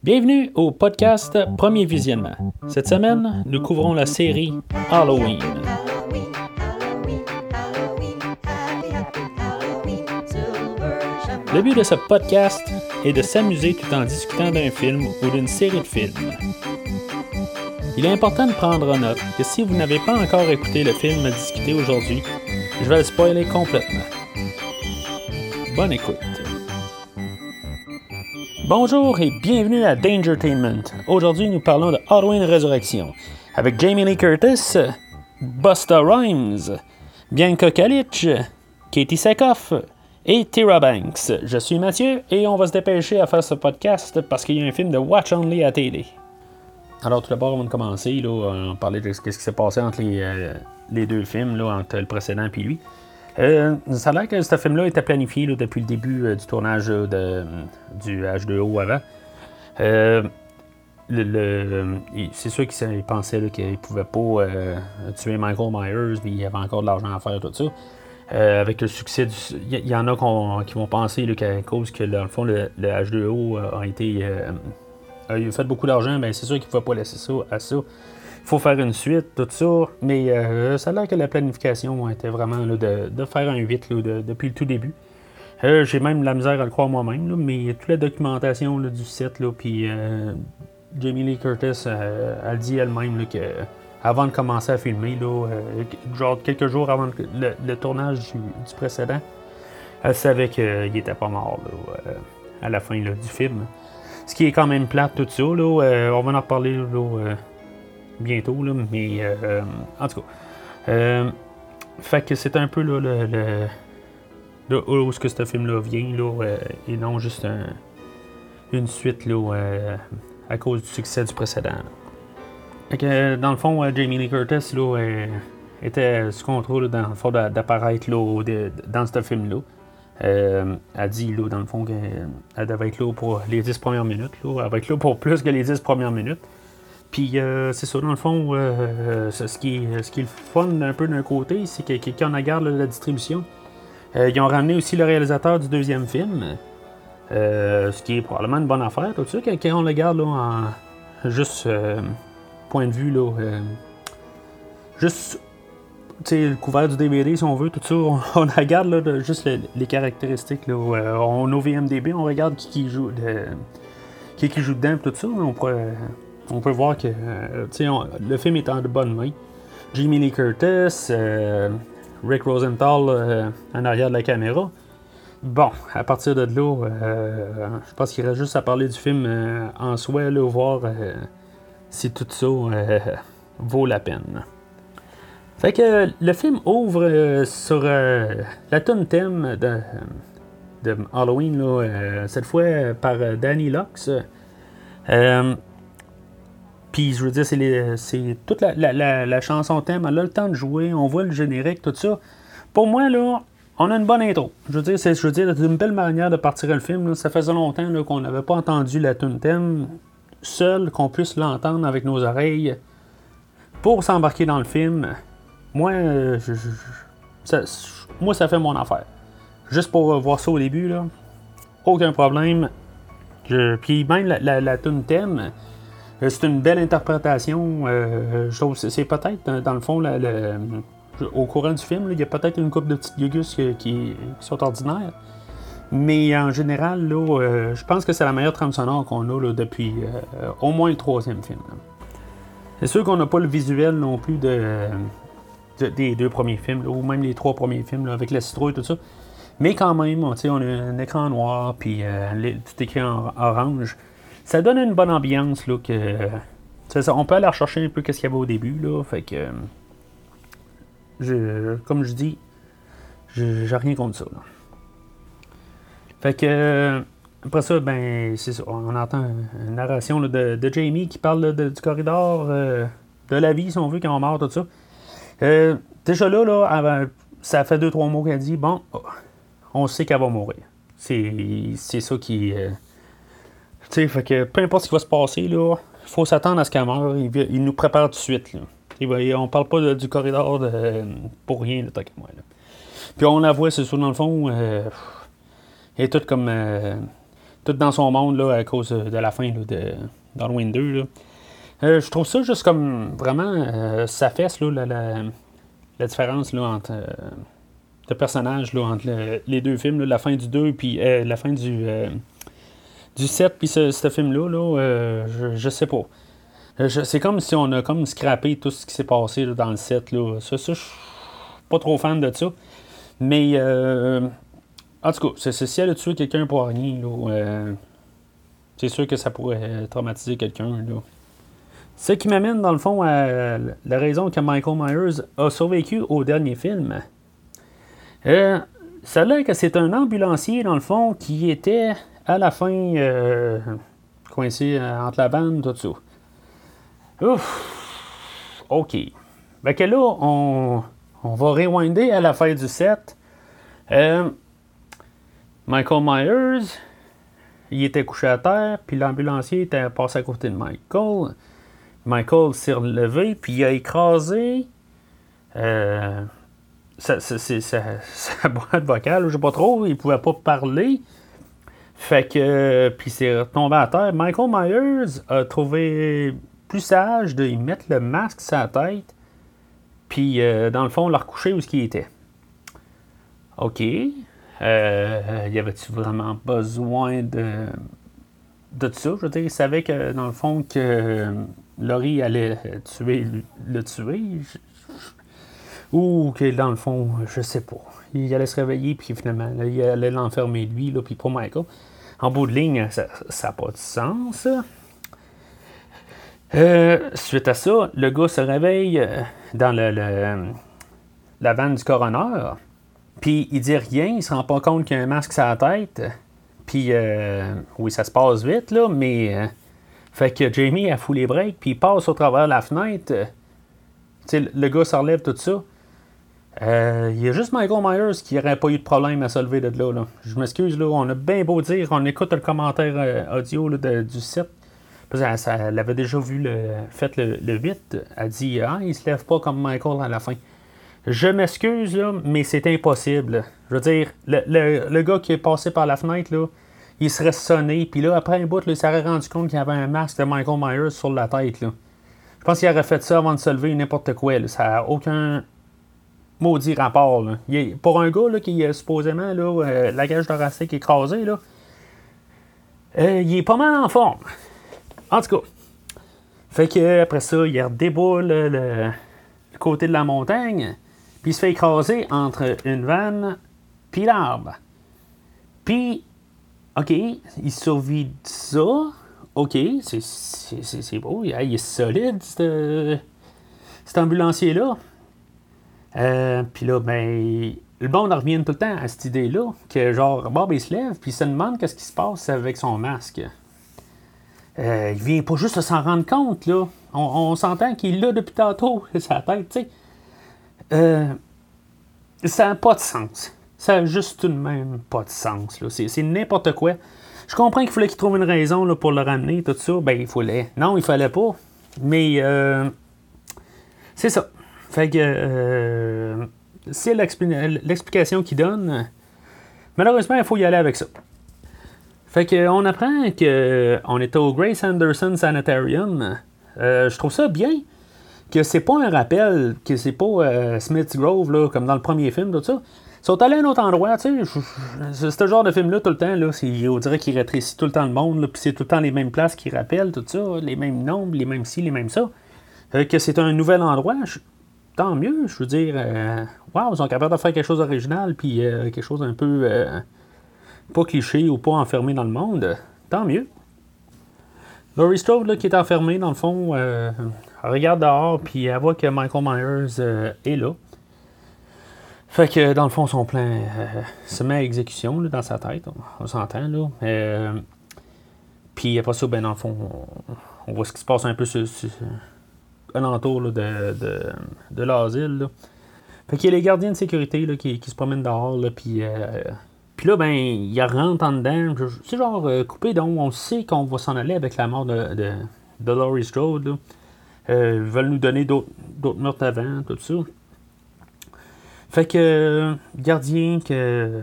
Bienvenue au podcast Premier Visionnement. Cette semaine, nous couvrons la série Halloween. Le but de ce podcast est de s'amuser tout en discutant d'un film ou d'une série de films. Il est important de prendre en note que si vous n'avez pas encore écouté le film à discuter aujourd'hui, je vais le spoiler complètement. Bonne écoute. Bonjour et bienvenue à Dangertainment. Aujourd'hui, nous parlons de Halloween Resurrection avec Jamie Lee Curtis, Busta Rhymes, Bianca Kalic, Katie Sackhoff et Tyra Banks. Je suis Mathieu et on va se dépêcher à faire ce podcast parce qu'il y a un film de Watch Only à télé. Alors, tout d'abord, on va commencer. Là, on parlait de ce qui s'est passé entre les, euh, deux films, là, entre le précédent et lui. Euh, ça a que ce film-là était planifié depuis le début euh, du tournage euh, de, du H2O avant. Euh, c'est sûr qu'il pensait qu'il ne pouvait pas euh, tuer Michael Myers, puis il y avait encore de l'argent à faire, tout ça. Euh, avec le succès. Il y, en a qui vont penser qu'à cause que, dans le fond, le, le H2O a été. euh, a fait beaucoup d'argent, ben c'est sûr qu'il ne pouvait pas laisser ça à ça. Faut faire une suite, tout ça. Mais euh, ça a l'air que la planification était vraiment de, faire un 8 là, de- depuis le tout début. Euh, J'ai même la misère à le croire moi-même, mais toute la documentation du site, puis euh, Jamie Lee Curtis, euh, elle dit elle-même que avant de commencer à filmer, euh, genre quelques jours avant le, tournage du, précédent, elle savait qu'il était pas mort euh, à la fin du film. Ce qui est quand même plate, tout ça. Euh, on va en reparler euh, bientôt, là, mais euh, en tout cas. Euh, fait que c'est un peu là, le, où est-ce que ce film-là vient, euh, et non juste un- une suite là, euh, à cause du succès du précédent. Fait que, euh, dans le fond, euh, Jamie Lee Curtis là, euh, était sous contrôle dans le fond d'a- d'apparaître dans ce film-là. Euh, dit là, dans le fond qu'elle devait être là pour les 10 premières minutes. Là. Elle va être là pour plus que les 10 premières minutes. Puis euh, c'est ça, dans le fond, euh, ce, qui est, ce qui est le fun un peu d'un côté, c'est que, on regarde la distribution, euh, ils ont ramené aussi le réalisateur du deuxième film, ce qui est probablement une bonne affaire, tout ça, quand, on le regarde en juste point de vue, là, juste le couvert du DVD, si on veut, tout ça, on, regarde là, juste le- les caractéristiques. Là, on au VMDB, on regarde qui, qui joue de- qui, qui joue dedans, tout ça. On, pourrait- on peut voir que euh, le film est en de bonnes mains. Jamie Lee Curtis, euh, Rick Rosenthal euh, en arrière de la caméra. Bon, à partir de là, je pense qu'il reste juste à parler du film en soi, là, voir si tout ça vaut la peine. Fait que le film ouvre sur la tune thème de, Halloween, cette fois par Danny Lux. Puis je veux dire, c'est, toute la, la- la- chanson thème, elle a le temps de jouer, on voit le générique, tout ça. Pour moi, là, on a une bonne intro. Je veux dire, c'est, une belle manière de partir le film. là. Ça faisait longtemps qu'on n'avait pas entendu la tune thème seul, qu'on puisse l'entendre avec nos oreilles pour s'embarquer dans le film. Moi, euh, ça, moi, ça fait mon affaire. Juste pour voir ça au début, là, aucun problème. Je- puis même la, la, la tune thème, c'est une belle interprétation. euh, je trouve c'est, peut-être, dans, dans le fond, au courant du film, il y a peut-être une couple de petites gugus qui, sont ordinaires. Mais en général, euh, je pense que c'est la meilleure trame sonore qu'on a depuis euh, au moins le troisième film. C'est sûr qu'on n'a pas le visuel non plus de, de- des deux premiers films, ou même les trois premiers films, avec la citrouille et tout ça. Mais quand même, on, on a un écran noir, puis euh, tout écrit en orange. Ça donne une bonne ambiance, là, que... ça, on peut aller rechercher un peu qu'est-ce qu'il y avait au début, là, fait que... je, comme je dis, j'ai rien contre ça. Fait que... Après ça, ben, c'est ça. On entend une narration là, de, de Jamie qui parle là, du corridor, euh, de la vie, si on veut, quand on meurt, tout ça. Euh, déjà là, là ça fait deux, trois mots qu'elle dit bon, oh, on sait qu'elle va mourir. C'est c'est ça qui. euh, tu sais, fait que peu importe ce qui va se passer, là, il faut s'attendre à ce qu'elle meure. Il, nous prépare tout de suite. Va- on parle pas du corridor pour rien, tant qu'à moi. Puis on la voit, c'est sûr, dans le fond, euh, elle est toute comme. euh, tout dans son monde là, à cause de la fin de d'Halloween 2. Là. Euh, je trouve ça juste comme vraiment euh, ça fesse la, la, différence entre euh, de personnages entre le- les deux films, la fin du 2 puis la fin du, du 7 puis ce, film-là, là, euh, je, je sais pas. Euh, C'est comme si on a comme scrappé tout ce qui s'est passé dans le 7. Là. Ça, je suis pas trop fan de ça. Mais euh, en tout cas, si elle a tué quelqu'un pour rien, c'est sûr que ça pourrait traumatiser quelqu'un. Ce qui m'amène, dans le fond, à la raison que Michael Myers a survécu au dernier film. Euh, ça a l'air que c'est un ambulancier, dans le fond, qui était à la fin euh, coincé euh, entre la vanne, tout ça. Ouf! OK. Fait que là, on, va rewinder à la fin du set. Euh, Michael Myers, il était couché à terre, puis l'ambulancier était passé à côté de Michael. Michael s'est relevé, puis il a écrasé euh, sa, sa- boîte vocale, je sais pas trop, il pouvait pas parler. Fait que, puis il s'est retombé à terre. Michael Myers a trouvé plus sage de lui mettre le masque sur la tête, puis euh, dans le fond, le recoucher où ce qu'il était. OK. Euh, y avait-tu vraiment besoin de, de ça? Je veux dire, il savait que, dans le fond, que euh, Laurie allait tuer, le tuer. Ou que, dans le fond, je sais pas. Il allait se réveiller, puis finalement, il allait l'enfermer lui, puis pas Michael. En bout de ligne, ça n'a pas de sens. Euh, suite à ça, le gars se réveille euh, dans le, le- la vanne du coroner. Puis il dit rien, il se rend pas compte qu'il y a un masque sur la tête. Puis euh, oui, ça se passe vite, là, mais. euh, fait que Jamie a foulé les breaks, puis il passe au travers de la fenêtre. Euh, le gars se relève, tout ça. Euh, Il y a juste Michael Myers qui n'aurait pas eu de problème à se lever de là. là. Je m'excuse, là, on a bien beau dire, on écoute le commentaire euh, audio du site. Ça- elle avait déjà vu le, fait le, le 8. Elle dit Ah, il se lève pas comme Michael à la fin. Je m'excuse, là, mais c'est impossible. Je veux dire, le, le- gars qui est passé par la fenêtre, là, il serait sonné, puis là, après un bout, il s'aurait rendu compte qu'il y avait un masque de Michael Myers sur la tête. Là. Je pense qu'il aurait fait ça avant de se lever, n'importe quoi. Ça n'a aucun maudit rapport. Là. Il est- pour un gars là, qui est supposément là, euh, la cage thoracique écrasée, là, euh, il est pas mal en forme. En tout cas. Fait que après ça, il redéboule le, côté de la montagne, puis il se fait écraser entre une vanne puis l'arbre. Puis, OK, il survit de ça. OK, c'est- beau. Il est solide, cet ambulancier-là. Euh, puis là, ben, le monde revient tout le temps à cette idée-là, que genre, Bob, il se lève, puis il se demande qu'est-ce qui se passe avec son masque. Euh, il vient pas juste s'en rendre compte, là. On, s'entend qu'il l'a depuis tantôt, sa tête, tu sais. Euh, ça n'a pas de sens. Ça n'a juste tout de même pas de sens, là. C'est, c'est n'importe quoi. Je comprends qu'il fallait qu'il trouve une raison là, pour le ramener, tout ça. Ben, il fallait. Non, il fallait pas. Mais, euh, c'est ça. Fait que, euh, c'est l'expli- l'explication qu'il donne. Malheureusement, il faut y aller avec ça. Fait que on apprend que on était au Grace Anderson Sanitarium. Euh, je trouve ça bien que c'est pas un rappel, que c'est pas euh, Smith's Grove là, comme dans le premier film, tout ça. Ils sont allés à un autre endroit, tu sais. ce genre de film-là tout le temps, là. On dirait qu'il rétrécit tout le temps le monde, puis c'est tout le temps les mêmes places qui rappellent, tout ça, les mêmes nombres, les mêmes ci, les mêmes ça. Que c'est un nouvel endroit, tant mieux, je veux dire. Waouh, ils sont capables de faire quelque chose d'original, puis euh, quelque chose un peu. euh, pas cliché ou pas enfermé dans le monde, tant mieux. Laurie Strode, là, qui est enfermée, dans le fond, euh, regarde dehors, puis elle voit que Michael Myers est là. Fait que, dans le fond, son plan se met à exécution dans sa tête, on, s'entend, là. Puis après ça, ben, dans le fond, on, voit ce qui se passe un peu sur- alentour là, de, de, de l'asile. Fait qu'il y a les gardiens de sécurité qui, qui se promènent dehors, puis... euh, puis là, ben, il rentre en dedans. C'est genre euh, coupé, donc on sait qu'on va s'en aller avec la mort de, de, de Laurie Strode. Euh, ils veulent nous donner d'autres meurtres avant, tout ça. Fait que, gardien que,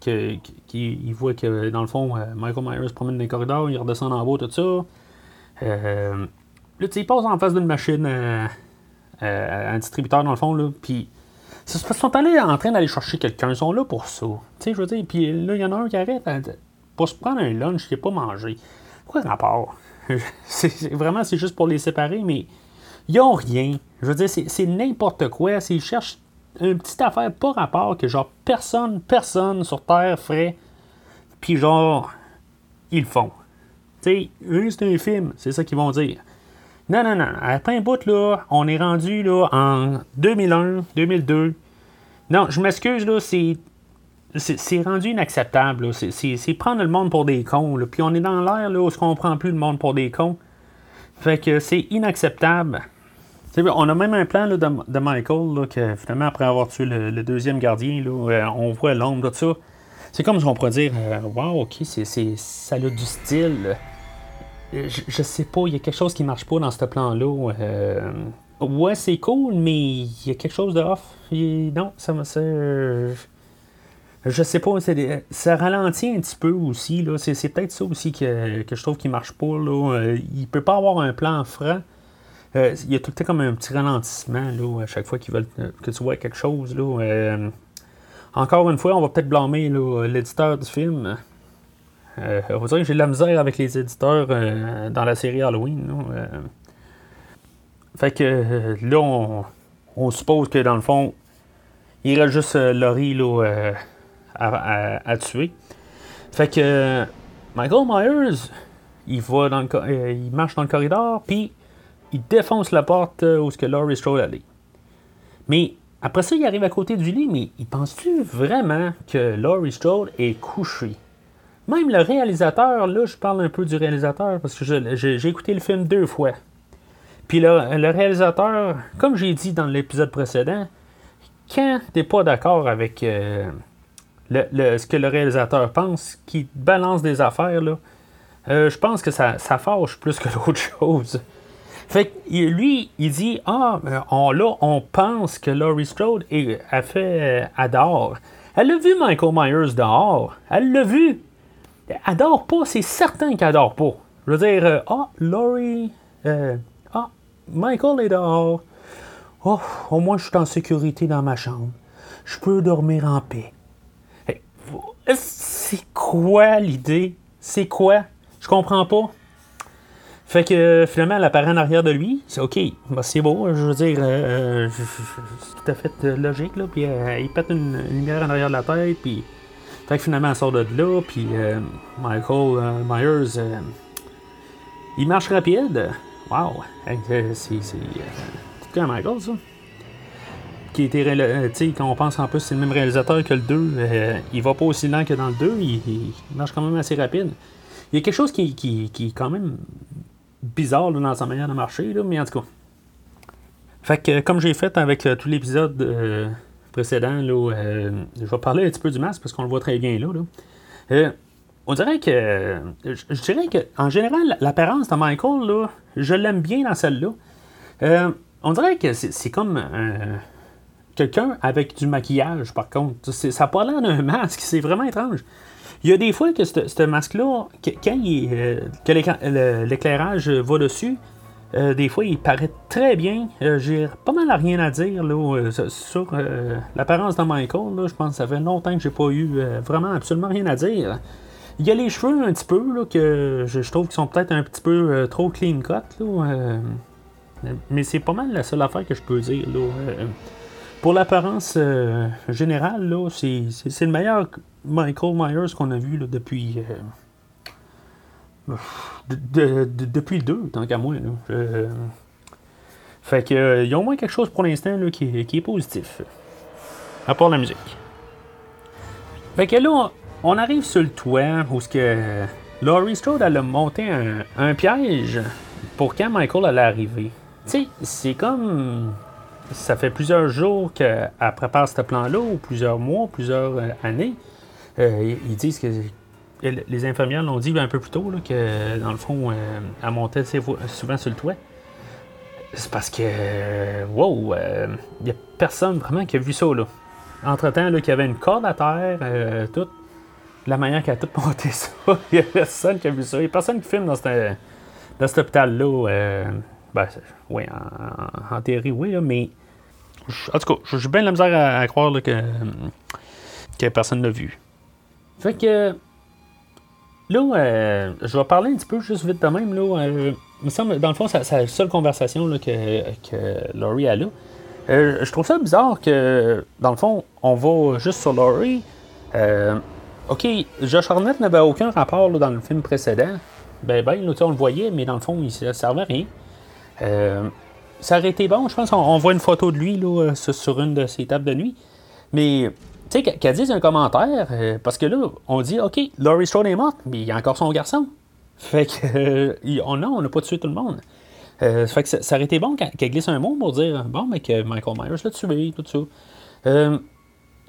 qu'il voit que, dans le fond, Michael Myers se promène dans les corridors, il redescend en bas, tout ça. Là, tu sais, il en face d'une machine un distributeur, dans le fond, là, puis ils sont allés en train d'aller chercher quelqu'un. Ils sont là pour ça. Tu sais, je veux dire, puis là, il y en a un qui arrête pour se prendre un lunch qui n'est pas mangé. Pourquoi rapport? c'est, vraiment, c'est juste pour les séparer, mais ils n'ont rien. Je veux dire, c'est, n'importe quoi. Ils cherchent une petite affaire pas rapport que genre personne, personne sur Terre ferait. Puis genre, ils le font. Tu sais, c'est un film, c'est ça qu'ils vont dire. Non, non, non. À plein bout, là, on est rendu là, en 2001, 2002. Non, je m'excuse, là, c'est. C'est rendu inacceptable. C'est prendre le monde pour des cons. Là. Puis on est dans l'air où on ne prend plus le monde pour des cons. Fait que c'est inacceptable. on a même un plan là, de, Michael là, que finalement, après avoir tué le, deuxième gardien, là, euh, on voit l'ombre de ça. C'est comme si on pourrait dire euh, Wow, ok, c'est ça a du style je, sais pas, il y a quelque chose qui marche pas dans ce plan-là. Euh, ouais, c'est cool, mais il y a quelque chose de off. non, ça me sert. Je sais pas, ça ralentit un petit peu aussi. C'est, peut-être ça aussi que, je trouve qui marche pas. Là. Euh, il peut pas avoir un plan franc. Euh, il y a tout le temps comme un petit ralentissement là, à chaque fois qu'ils veulent que tu vois quelque chose. Là. encore une fois, on va peut-être blâmer l'éditeur du film. Euh, on que j'ai de la misère avec les éditeurs euh, dans la série Halloween. Euh. Fait que là, on, suppose que dans le fond, il reste juste Laurie là, à, tuer. Fait que Michael Myers, il, va dans le, il marche dans le corridor, puis il défonce la porte où ce que Laurie Strode allait. Mais après ça, il arrive à côté du lit, mais il pense-tu vraiment que Laurie Strode est couché? Même le réalisateur, là, je parle un peu du réalisateur parce que j'ai écouté le film deux fois. Puis le, réalisateur, comme j'ai dit dans l'épisode précédent, quand t'es pas d'accord avec euh, le, ce que le réalisateur pense, qui balance des affaires, là, euh, je pense que ça, ça fâche plus que d'autres choses. Fait que lui, il dit Ah, on, là, on pense que Laurie Strode a fait adore. Elle a vu Michael Myers dehors. Elle l'a vu adore pas, c'est certain qu'elle adore pas. Je veux dire, euh, ah, Laurie, euh, ah, Michael est dehors. Oh, au moins je suis en sécurité dans ma chambre. Je peux dormir en paix. C'est quoi l'idée? C'est quoi? Je comprends pas. Fait que finalement, elle apparaît en arrière de lui. C'est OK. Bah, c'est beau. Je veux dire, euh, c'est tout à fait logique. Là. Puis il pète une, lumière en arrière de la tête. Puis fait que finalement, elle sort de là, puis euh, Michael euh, Myers, euh, il marche rapide. Wow! C'est cas Michael, ça? Qui était, quand on pense en plus c'est le même réalisateur que le 2, il va pas aussi lent que dans le 2, il, marche quand même assez rapide. Il y a quelque chose qui, qui, qui est quand même bizarre dans sa manière de marcher, mais en tout cas. Fait que, comme j'ai fait avec tout l'épisode précédent, là, euh, je vais parler un petit peu du masque parce qu'on le voit très bien là. Euh, on dirait que. Je, dirais que, en général, l'apparence de Michael, là, je l'aime bien dans celle-là. Euh, on dirait que c'est comme quelqu'un avec du maquillage, par contre. Ça n'a pas l'air d'un masque, c'est vraiment étrange. Il y a des fois que ce masque-là, quand l'éclairage va dessus, euh, des fois, il paraît très bien. Euh, j'ai pas mal à rien à dire là, euh, sur l'apparence de Michael. je pense que ça fait longtemps que j'ai pas eu vraiment absolument rien à dire. Il y a les cheveux un petit peu là, que je, trouve qu'ils sont peut-être un petit peu trop clean cut. mais c'est pas mal la seule affaire que je peux dire. pour l'apparence générale, c'est le meilleur Michael Myers qu'on a vu depuis depuis le 2, tant qu'à moi. fait que, euh, y a au moins quelque chose pour l'instant qui, est positif. À part la musique. Fait que là, on arrive sur le toit où que Laurie Strode a monté un, piège pour quand Michael allait arriver. Tu sais, c'est comme. Ça fait plusieurs jours qu'elle prépare ce plan-là, ou plusieurs mois, plusieurs euh, années. Euh, ils disent que les infirmières l'ont dit un peu plus tôt, que dans le fond, euh, elle montait souvent sur le toit. C'est parce que, wow, il euh, n'y a personne vraiment qui a vu ça. Là. Entre-temps, il y avait une corde à terre, euh, tout. la manière qu'elle a tout monté ça, il n'y a personne qui a vu ça. Il n'y a personne qui filme dans, cet hôpital-là. Euh, ben, oui, en, théorie, oui, là, mais. En tout cas, j'ai bien la misère à, croire là, que, que personne ne l'a vu. Fait que. Là, euh, je vais parler un petit peu juste vite de même. Là, euh, me semble, dans le fond, c'est la seule conversation là, que, Laurie a là. Euh, je trouve ça bizarre que, dans le fond, on va juste sur Laurie. Euh, ok, Josh Arnett n'avait aucun rapport là, dans le film précédent. Ben, ben, on le voyait, mais dans le fond, il ne servait à rien. Ça aurait été bon, je pense. On, voit une photo de lui là, sur une de ses tables de nuit. Mais, tu sais, qu'elle dise un commentaire, parce que là, on dit, OK, Laurie Strode est morte, mais il y a encore son garçon. Fait que, on, non, on n'a pas tué tout le monde. Euh, fait que ça, aurait été bon qu'elle glisse un mot pour dire bon, mais que Michael Myers l'a tué, tout ça. Euh,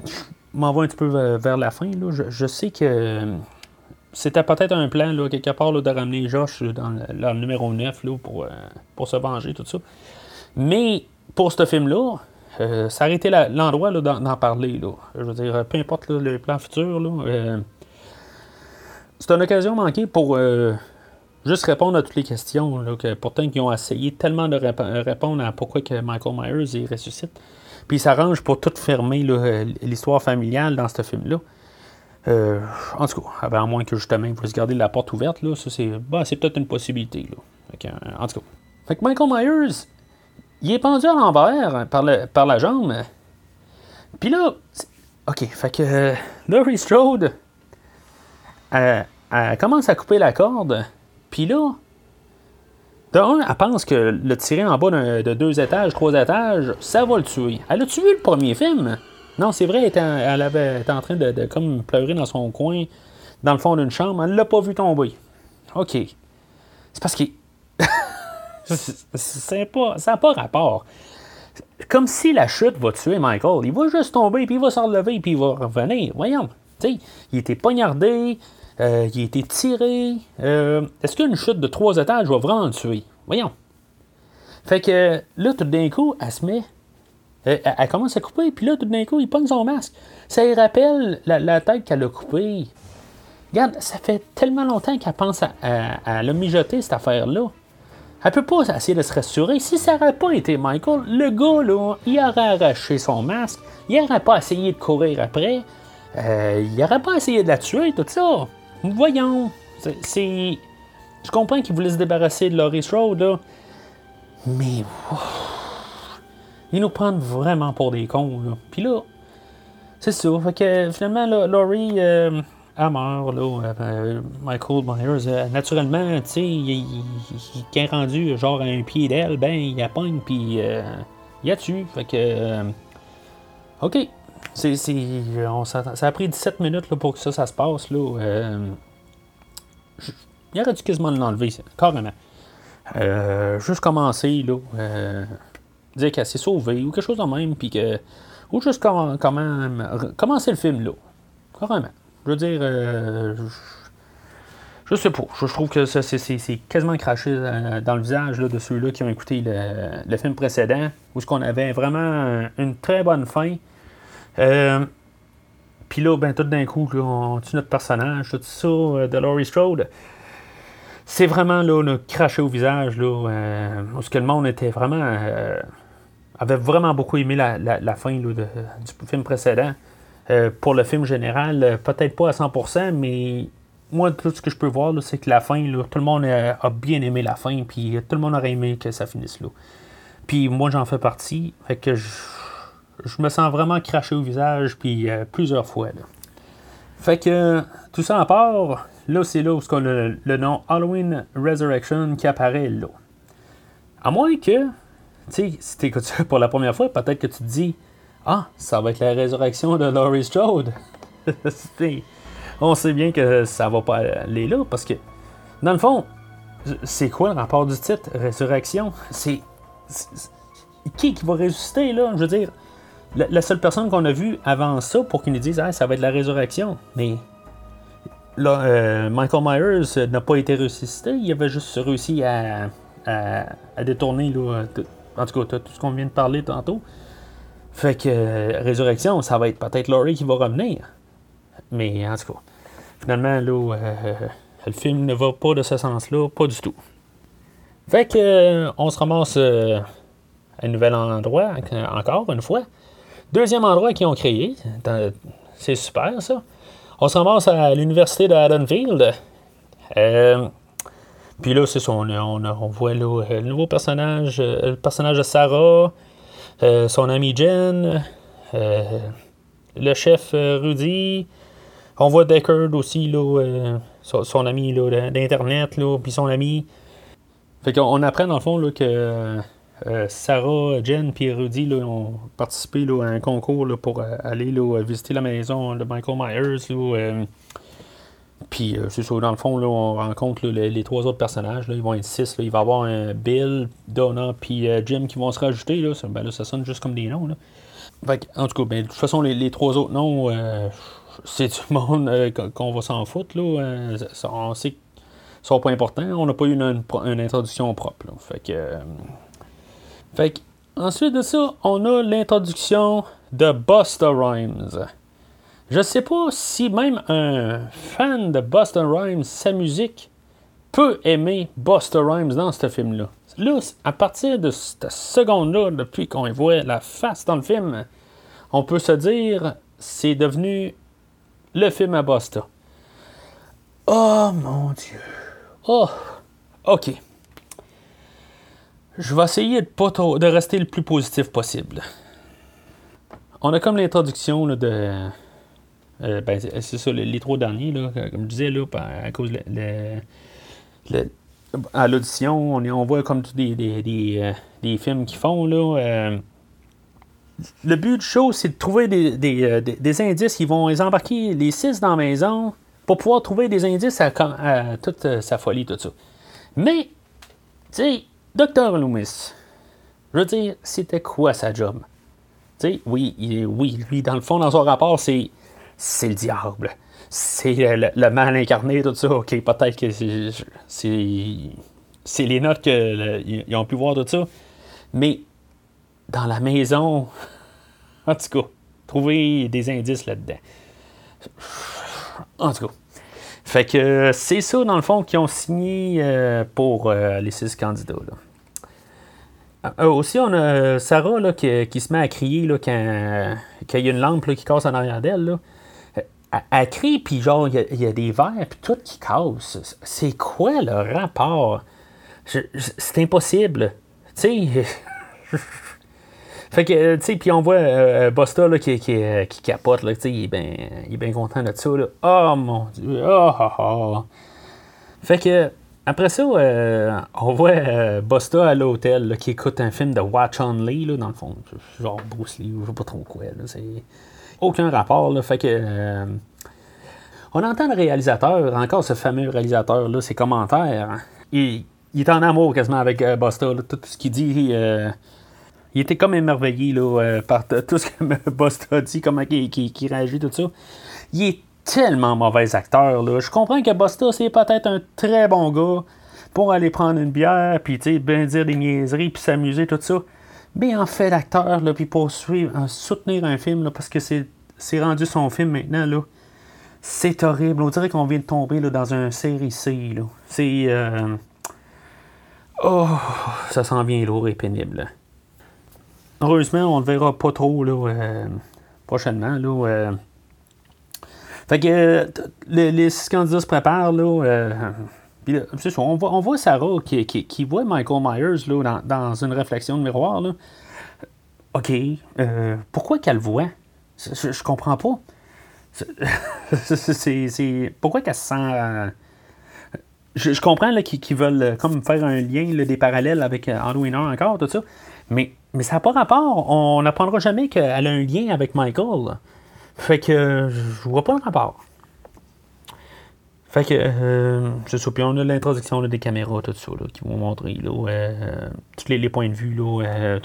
je m'envoie un petit peu vers, la fin. Là. Je, sais que c'était peut-être un plan, là, quelque part, de ramener Josh dans le, numéro 9 là, pour, euh, pour se venger, tout ça. Mais pour ce film-là, aurait été l'endroit d'en parler. Là. Je veux dire, peu importe le plan futur, c'est une occasion manquée pour juste répondre à toutes les questions. Là, que pourtant, ils ont essayé tellement de répondre à pourquoi que Michael Myers il ressuscite. Puis il s'arrange pour tout fermer l'histoire familiale dans ce film-là. Euh, en tout cas, à moins que justement il faut garder la porte ouverte, ça c'est, bah, peut-être une possibilité. Là. Euh, en tout cas. Fait que Michael Myers, il est pendu à l'envers par, par la jambe. Puis là, ok, fait que euh, Laurie Strode, elle, commence à couper la corde. Puis là, de elle pense que le tirer en bas de deux étages, trois étages, ça va le tuer. Elle a tué le premier film? Non, c'est vrai, elle, était en train de, comme pleurer dans son coin, dans le fond d'une chambre. Elle l'a pas vu tomber. OK. C'est parce que. C'est pas, ça n'a pas rapport. Comme si la chute va tuer Michael. Il va juste tomber, puis il va se relever, puis il va revenir. Voyons. sais, il était poignardé, euh, il été tiré. Euh, est-ce qu'une chute de trois étages va vraiment le tuer? Voyons. Fait que là, tout d'un coup, elle se met. Elle, commence à couper, puis là, tout d'un coup, il pogne son masque. Ça lui rappelle la, tête qu'elle a coupée. Regarde, ça fait tellement longtemps qu'elle pense à, à, le mijoter, cette affaire-là. Elle peut pas essayer de se rassurer. Si ça n'aurait pas été Michael, le gars, là, il aurait arraché son masque. Il n'aurait pas essayé de courir après. Euh, il n'aurait pas essayé de la tuer, tout ça. Voyons. C'est. Je comprends qu'il voulait se débarrasser de Laurie Strode, là. Mais. Ils nous prennent vraiment pour des cons, là. Puis là, c'est ça. Fait que finalement, là, Laurie euh, a mort, là. Euh, Michael Myers, euh, naturellement, tu sais, il, est rendu genre à un pied d'elle, ben, il a pogne, puis il a tué. Fait que. OK. C'est, ça a pris 17 minutes là, pour que ça, ça se passe. Là. Euh, il aurait dû quasiment l'enlever, carrément. Euh, juste commencer, là, euh, dire qu'elle s'est sauvée ou quelque chose de même, puis que. Ou juste comment, commencer le film, là. Carrément. Je veux dire. je, je sais pas. Je, trouve que c'est, quasiment craché dans le visage là, de ceux-là qui ont écouté le, film précédent, où ce qu'on avait vraiment une très bonne fin. Euh, puis là, ben, tout d'un coup, on tue notre personnage, tout ça, euh, de Laurie Strode. C'est vraiment là, le craché au visage, là, euh, que le monde était vraiment. avait vraiment beaucoup aimé la, fin du film précédent. Pour le film général, peut-être pas à 100%, mais moi, tout ce que je peux voir, c'est que la fin, tout le monde a, bien aimé la fin, puis tout le monde aurait aimé que ça finisse là. Puis moi, j'en fais partie, fait que je me sens vraiment craché au visage, puis euh, plusieurs fois. Fait que tout ça en part, là c'est là où le, nom Halloween Resurrection qui apparaît là. À moins que, tu sais, si tu écoutes ça pour la première fois, peut-être que tu te dis Ah, ça va être la résurrection de Laurie Strode. on sait bien que ça va pas aller là, parce que, dans le fond, c'est quoi le rapport du titre Résurrection? C'est. Qui qui va ressusciter là? Je veux dire, la, seule personne qu'on a vue avant ça pour qu'il nous dise ah, ça va être la résurrection. Mais là, euh, Michael Myers n'a pas été ressuscité, il avait juste réussi à, détourner en tout cas tout ce qu'on vient de parler tantôt. Fait que euh, résurrection, ça va être peut-être Laurie qui va revenir. Mais en tout cas. finalement, là, le film ne va pas de ce sens-là, pas du tout. Fait que on se ramasse à un nouvel endroit, encore une fois. Deuxième endroit qu'ils ont créé. C'est super, ça. On se ramasse à l'université de Haddonfield. puis là, c'est ça, on, on, voit le nouveau personnage, le personnage de Sarah, son ami Jen, le chef Rudy. On voit Deckard aussi, là, son, ami d'Internet, puis son ami. Fait qu'on apprend dans le fond là, que euh, Sarah, Jen et Rudy ont participé à un concours pour euh, aller visiter la maison de Michael Myers. Euh, puis c'est ça, dans le fond, on rencontre les, trois autres personnages. ils vont être six. il va y avoir un Bill, Donna puis Jim qui vont se rajouter. Là. Ça, ben, ça sonne juste comme des noms. en tout cas, ben, de toute façon, les, trois autres noms, c'est du monde qu'on va s'en foutre. Là. on sait qu'ils sont pas importants. On n'a pas eu une, introduction propre. Fait que fait ensuite de ça, on a l'introduction de Busta Rhymes. Je sais pas si même un fan de Busta Rhymes, sa musique, peut aimer Busta Rhymes dans ce film-là. Là, à partir de cette seconde-là, depuis qu'on voit la face dans le film, on peut se dire c'est devenu le film à Busta. Oh mon Dieu. Oh, ok je vais essayer de, pas de rester le plus positif possible. On a comme l'introduction de. Euh, ben, c'est ça, les, trois derniers, là, comme je disais, là, à cause de à l'audition, on, on voit comme tous des, des, euh, films qu'ils font. Là, euh. le but du show, c'est de trouver des, des, indices. Ils vont les embarquer les six dans la maison pour pouvoir trouver des indices à, toute sa folie, tout ça. Mais, tu sais, Docteur Loomis, je veux dire, c'était quoi sa job? Tu sais, oui, oui, lui, dans le fond, dans son rapport, c'est, c'est le diable. C'est le, mal incarné, tout ça. OK, peut-être que c'est, les notes qu'ils ont pu voir, tout ça. Mais dans la maison, en tout cas, trouver des indices là-dedans. En tout cas. Fait que c'est ça, dans le fond, qu'ils ont signé euh, pour euh, les six candidats. Là. Euh, aussi, on a Sarah là, qui, se met à crier là, quand, y a une lampe qui casse en arrière d'elle. Elle, crie, puis genre, il y, a, des verres, puis tout qui casse. C'est quoi le rapport? c'est impossible. Tu sais. fait que, tu sais, puis on voit euh, là, qui, qui, qui, capote, là, il est bien content de ça. Là. Oh mon dieu, oh, oh, oh. Fait que, après ça, euh, on voit euh, à l'hôtel qui écoute un film de Watch Only, là, dans le fond. Genre Bruce Lee, je sais pas trop quoi. c'est aucun rapport. Là, fait que. Euh, on entend le réalisateur, encore ce fameux réalisateur, là, ses commentaires. Il, il est en amour quasiment avec Busta. tout ce qu'il dit. il était comme émerveillé là, par tout ce que Busta dit, comment il, réagit, tout ça. Il est tellement mauvais acteur. Là. Je comprends que Busta, c'est peut-être un très bon gars pour aller prendre une bière, puis bien dire des niaiseries, puis s'amuser, tout ça. Mais en fait, l'acteur, puis pour suivre, soutenir un film, là, parce que c'est, rendu son film maintenant, là, c'est horrible. On dirait qu'on vient de tomber là, dans un série C. C'est. Euh, oh, ça s'en vient lourd et pénible. Heureusement, on ne le verra pas trop là, euh, prochainement. Là, euh, fait que euh, les, les, candidats se préparent, là. Euh, on, voit, Sarah qui, voit Michael Myers là, dans, une réflexion de miroir. Là. OK. Euh, pourquoi qu'elle le voit? Je, je, comprends pas. C'est, pourquoi qu'elle se sent. je, comprends qu'ils, veulent comme faire un lien, des parallèles avec Halloween encore, tout ça. Mais, mais ça n'a pas rapport. On n'apprendra jamais qu'elle a un lien avec Michael. Fait que je vois pas le rapport. Fait que, euh, c'est ça. Puis on a l'introduction des caméras, tout ça, là, qui vont montrer là, euh, tous les, points de vue. Là, euh,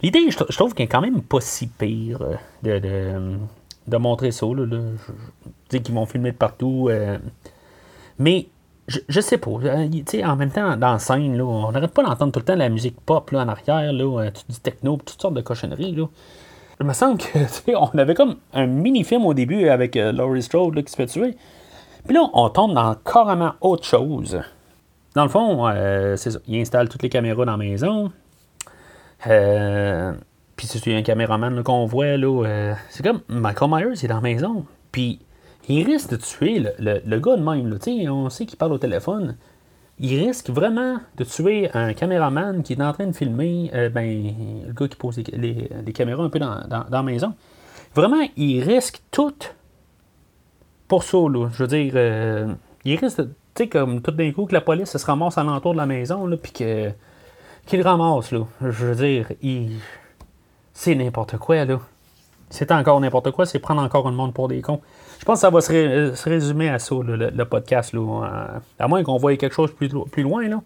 l'idée, je, trouve qu'elle est quand même pas si pire de, de, montrer ça. Là, là. Je, qu'ils vont filmer de partout. mais je, je sais pas. en même temps, dans la scène, là, on n'arrête pas d'entendre tout le temps la musique pop là, en arrière, là, du techno, toutes sortes de cochonneries. Là il me semble que on avait comme un mini-film au début avec euh, Laurie Strode qui se fait tuer. Puis là, on tombe dans carrément autre chose. Dans le fond, euh, c'est ça. Il installe toutes les caméras dans la maison. Euh, puis c'est un caméraman qu'on voit, là. euh, c'est comme Michael Myers, il est dans la maison. Puis il risque de tuer le, le- le gars de même, là. On sait qu'il parle au téléphone. Il risque vraiment de tuer un caméraman qui est en train de filmer, euh, ben, le gars qui pose les caméras un peu dans, dans- dans la maison. Vraiment, il risque tout pour ça. Je veux dire, euh, il risque tu sais, comme tout d'un coup que la police se ramasse alentour de la maison, là, puis que, qu'il ramasse, là. Je veux dire, c'est n'importe quoi, là. C'est encore n'importe quoi, c'est prendre encore le monde pour des cons. Je pense que ça va se, euh, résumer à ça, là, le, podcast, là. Euh, À moins qu'on voie quelque chose plus, lo- plus loin, là.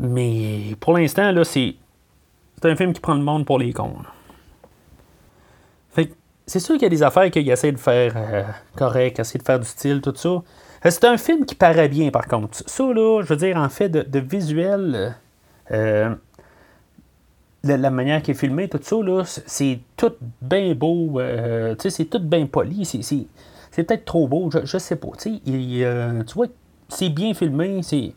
Mais pour l'instant, là, c'est, c'est un film qui prend le monde pour les cons. C'est sûr qu'il y a des affaires qu'il essaie de faire euh, correct, essaie de faire du style, tout ça. Euh, C'est un film qui paraît bien, par contre. Ça, là, je veux dire, en fait, de, visuel, euh, la, manière qu'il est filmé, tout ça, là, c'est- tout bien beau. euh, tu sais, c'est tout bien poli. C'est, peut-être trop beau, je, je sais pas. Tu vois, c'est bien filmé, c'est...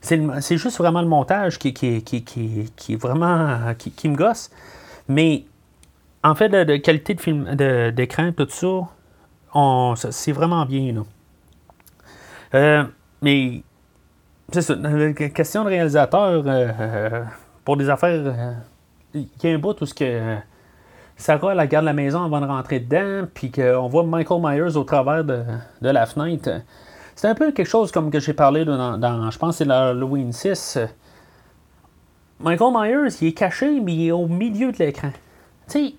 C'est, juste vraiment le montage qui, qui, qui, qui, qui est vraiment. qui, qui me gosse. Mais en fait, de, qualité de film, d'écran, tout ça, c'est vraiment bien. Là. Euh, mais c'est ça. la Question de réalisateur, euh, euh, pour des affaires. Il y a un bout où ce que. Sarah, elle regarde la maison avant de rentrer dedans, puis qu'on voit Michael Myers au travers de, de la fenêtre. C'est un peu quelque chose comme que j'ai parlé dans, je pense c'est l'Halloween 6. Michael Myers, il est caché, mais il est au milieu de l'écran. Tu sais,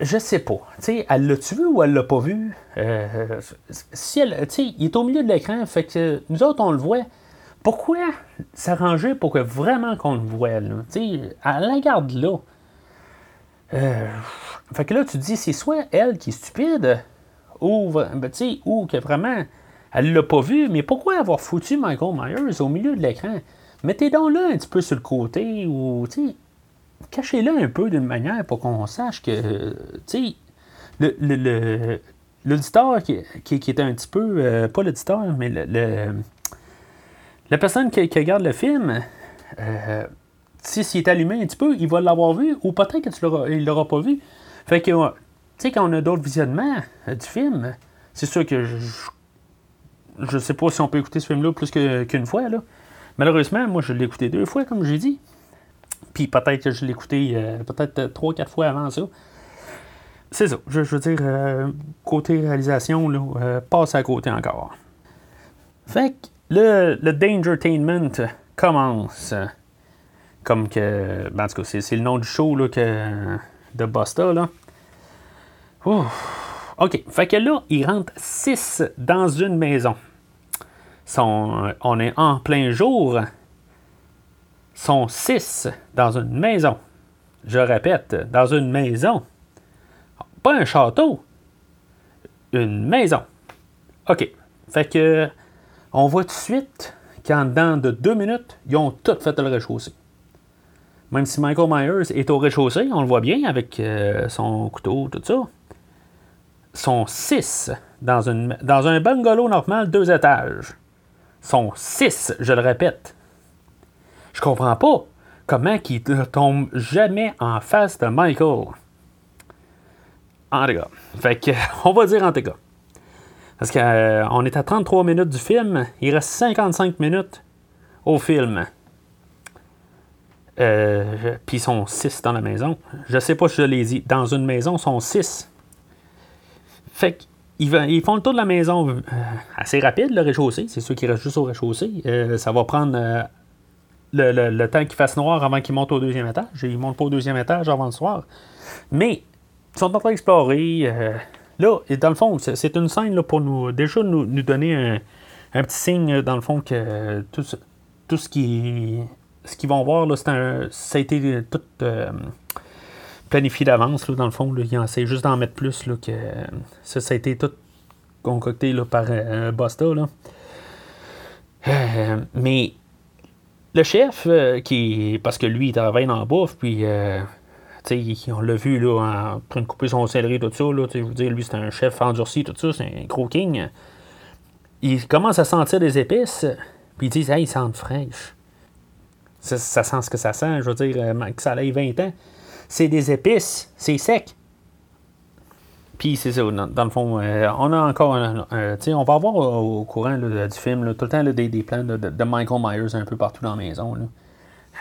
je, sais pas. Tu sais, elle l'a-tu vu ou elle l'a pas vu? Euh, si elle, il est au milieu de l'écran, fait que nous autres, on le voit. Pourquoi s'arranger pour que vraiment qu'on le voit, là? Elle la garde là. Euh, fait que là, tu te dis, c'est soit elle qui est stupide, ou, ben, ou que vraiment, elle l'a pas vu, mais pourquoi avoir foutu Michael Myers au milieu de l'écran? Mettez donc là un petit peu sur le côté, ou, tu cachez-le un peu d'une manière pour qu'on sache que, tu sais, le, le, le- l'auditeur qui, qui, un petit peu, euh, pas l'auditeur, mais le, la personne qui, qui regarde le film, euh, si s'il est allumé un petit peu, il va l'avoir vu, ou peut-être que tu l'auras, il l'aura pas vu. Fait que, euh, tu sais, quand on a d'autres visionnements euh, du film, c'est sûr que je, je sais pas si on peut écouter ce film-là plus qu'une fois, là. Malheureusement, moi, je l'ai écouté deux fois, comme j'ai dit. Puis peut-être que je l'ai écouté euh, peut-être euh, trois, quatre fois avant ça. C'est ça. Je, veux dire, euh, côté réalisation, passe à côté encore. Fait que le, le Dangertainment commence. Comme que. ben, en tout cas, c'est, le nom du show là, que, de Busta. Là. OK. Fait que là, il rentre six dans une maison. Sont- on est en plein jour. Sont six dans une maison. Je répète, dans une maison. Pas un château. Une maison. OK. Fait que on voit tout de suite qu'en dedans de deux minutes, ils ont tout fait le rez-de-chaussée. Même si Michael Myers est au rez-de-chaussée, on le voit bien avec euh, son couteau, tout ça. Sont six dans, dans un bungalow normal, deux étages. Sont six, je le répète. Je comprends pas comment qu'ils ne tombent jamais en face de Michael. En tout cas. Fait que, on va dire en tout cas. Parce qu'on est à 33 minutes du film. Il reste 55 minutes au film. Euh, Puis ils sont 6 dans la maison. Je sais pas si je l'ai dit. Dans une maison, ils sont 6. Fait va- ils font le tour de la maison euh, assez rapide, le rez-de-chaussée. C'est ceux qui restent juste au rez-de-chaussée. Euh, ça va prendre euh, le, le- le temps qu'il fasse noir avant qu'ils montent au deuxième étage. Ils montent pas au deuxième étage avant le soir. Mais ils sont en train d'explorer. euh, là, et dans le fond, c'est c'est une scène là, pour nous déjà nous, nous donner un, un petit signe, dans le fond, que euh, tout, tout ce qui ce qu'ils vont voir, là, c'est un, ça a été euh, tout planifié d'avance, dans le fond. Essaient juste d'en mettre plus, là, que ça, a été tout concocté là, par Busta. Là. Mais le chef, euh, qui parce que lui, il travaille dans la bouffe, puis euh, on l'a vu là, en train de couper son céleri, tout ça. Là, je veux dire, lui, c'est un chef endurci, tout ça, c'est un gros king. il commence à sentir des épices, puis ils disent Hey, ils sentent fraîche. Ça, ça, sent ce que ça sent, je veux dire, euh, que ça aille 20 ans. C'est des épices, c'est sec. Puis c'est ça, dans, le fond, euh, on a encore, sais, on va avoir au, courant du film tout le temps des, des, plans de, Michael Myers un peu partout dans la maison.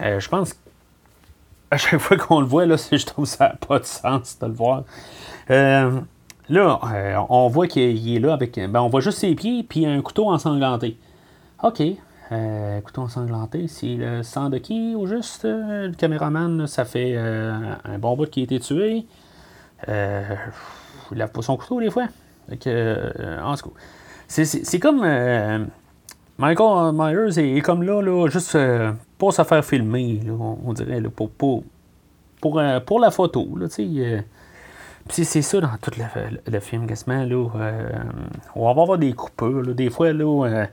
Euh, je pense à chaque fois qu'on le voit, là, je trouve que ça n'a pas de sens de le voir. Euh, là, on voit qu'il est là avec. Ben, on voit juste ses pieds puis un couteau ensanglanté. OK. couteau ensanglanté, c'est le sang de qui au juste Le caméraman, ça fait un bon bout qui a été tué. Euh, il lave pas son couteau des fois. Euh, en tout cas, c'est comme euh, Michael Myers est, comme là, là juste euh, pour se faire filmer, on, dirait, pour, pour, pour, pour, la photo. Là, c'est ça dans tout le, film, quasiment. Là, on va avoir des coupures. des fois, là,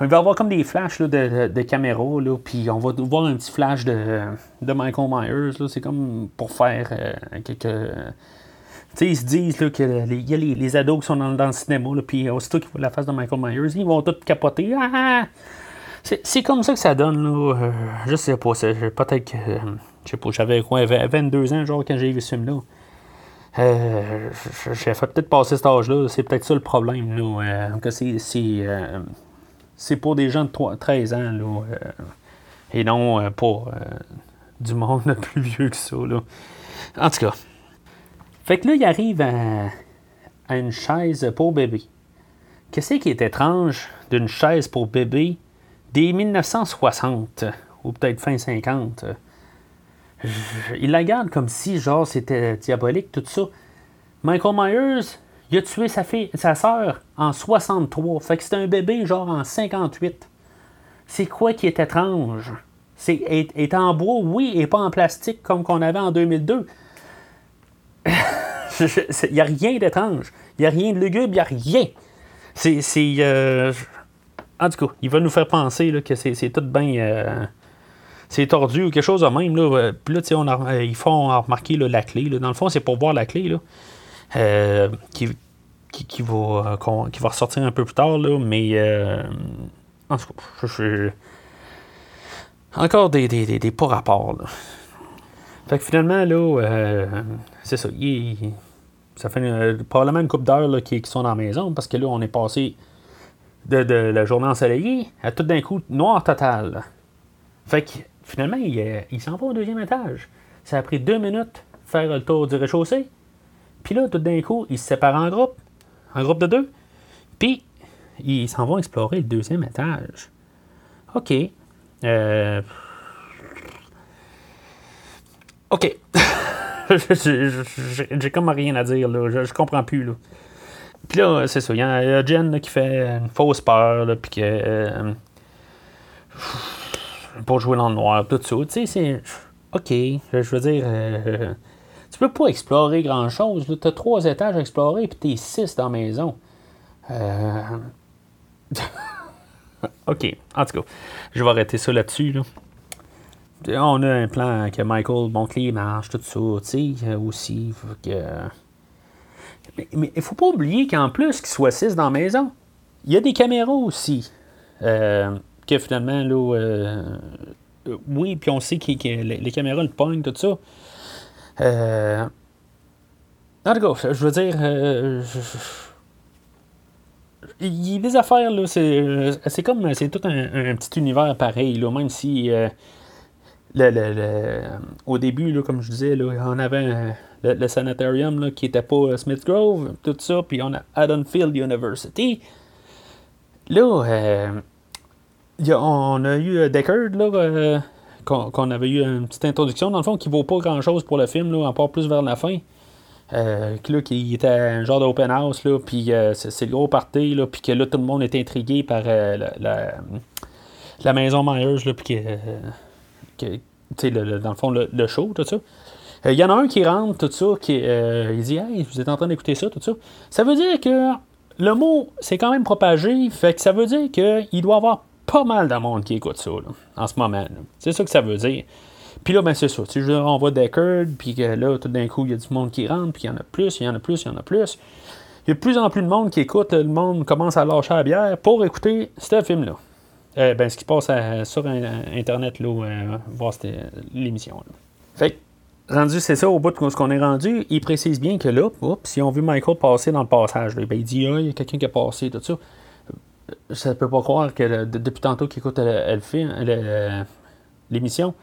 il va avoir comme des flashs de, caméra, puis on va voir un petit flash de, Michael Myers. C'est comme pour faire quelques sais, ils se disent les, y a les, ados qui sont dans, le cinéma, puis aussitôt qu'ils voient la face de Michael Myers, ils vont tous capoter. Ah, ah, ah! c'est comme ça que ça donne. Là. Euh, je sais pas. Peut-être que. Euh, je sais pas, j'avais quoi, 22 ans, genre, quand j'ai vu ce film-là. Euh, j'ai fait peut-être passer cet âge-là. C'est peut-être ça le problème. Là, que c'est, pour des gens de 13 ans. Là, et non pour du monde plus vieux que ça. Là. En tout cas. Fait que là, il arrive à, une chaise pour bébé. Qu'est-ce qui est étrange d'une chaise pour bébé des 1960 ou peut-être fin 50? Il la garde comme si, genre, c'était diabolique, tout ça. Michael Myers, il a tué sa fille, sa sœur en 63. Fait que c'est un bébé, genre, en 58. C'est quoi qui est étrange? C'est est, en bois, oui, et pas en plastique comme qu'on avait en 2002. Il n'y a rien d'étrange. Il n'y a rien de lugubre, il n'y a rien. C'est. Euh, en tout cas, il va nous faire penser là, que c'est tout bien. Euh, c'est tordu ou quelque chose de même. Là. Puis là, on euh, ils font remarquer la clé. Dans le fond, c'est pour voir la clé là, qui, qui, va, qui va ressortir un peu plus tard. Là, mais en tout cas, je, encore des, des, des, des pas rapports. Là. Fait que finalement, là, c'est ça. Ça fait euh, probablement une coupe d'heures qui, qui, sont dans la maison parce que là, on est passé de, la journée ensoleillée à tout d'un coup noir total. Fait que finalement, euh, il s'en va au deuxième étage. Ça a pris deux minutes faire le tour du rez-de-chaussée. Puis là, tout d'un coup, ils se séparent en groupe, en groupe de deux. Puis, ils s'en vont explorer le deuxième étage. OK. Euh... OK. J'ai comme rien à dire, là. Je, comprends plus, là. Puis là, c'est ça. Il y a Jen qui fait une fausse peur, là, puis que. Euh, pour jouer dans le noir, tout ça. Tu sais, c'est. OK. Je veux dire. Euh, tu peux pas explorer grand-chose. Tu as trois étages à explorer, puis t'es six dans la maison. Euh... OK. En tout cas, je vais arrêter ça là-dessus, là on a un plan que Michael monte les marches, tout ça, tu sais, aussi. Que... Mais il faut pas oublier qu'en plus qu'il soit 6 dans la maison, il y a des caméras aussi. Euh, que finalement, là, euh, oui, puis on sait que, les, caméras le pognent, tout ça. Euh, en tout cas, je veux dire, il y a des affaires, là, c'est comme, c'est tout un, petit univers pareil, là, même si le, au début, comme je disais, là, on avait le, sanatorium qui n'était pas Smith Grove, tout ça, puis on a Haddonfield University. Là, euh, on a eu euh, Deckard, là, euh, qu'on, avait eu une petite introduction, dans le fond, qui vaut pas grand-chose pour le film, là, plus vers la fin. qui était un genre d'open house, là, puis c'est, le gros party, là, puis que là, tout le monde était intrigué par la, la, maison Myers, là, puis le, dans le fond, le, show, tout ça. Il euh, y en a un qui rentre, tout ça, qui euh, il dit Hey, vous êtes en train d'écouter ça, tout ça. Ça veut dire que le mot c'est quand même propagé, fait que ça veut dire qu'il doit y avoir pas mal de monde qui écoute ça en ce moment. C'est ça que ça veut dire. Puis là, ben c'est ça. Tu sais, on voit Deckard, puis là, tout d'un coup, il y a du monde qui rentre, puis il y en a plus, il y en a plus, il y en a plus. il y a de plus en plus de monde qui écoute, le monde commence à lâcher la bière pour écouter ce film-là. Euh, ben, ce qui passe sur Internet, là, euh, voir l'émission. Fait rendu, c'est ça, au bout de ce qu'on est rendu, il précise bien que là, si on veut Michael passer dans le passage, ben, il dit, ah, il y a quelqu'un qui a passé, tout ça. Ça peut pas croire que depuis tantôt qu'il écoute l'émission,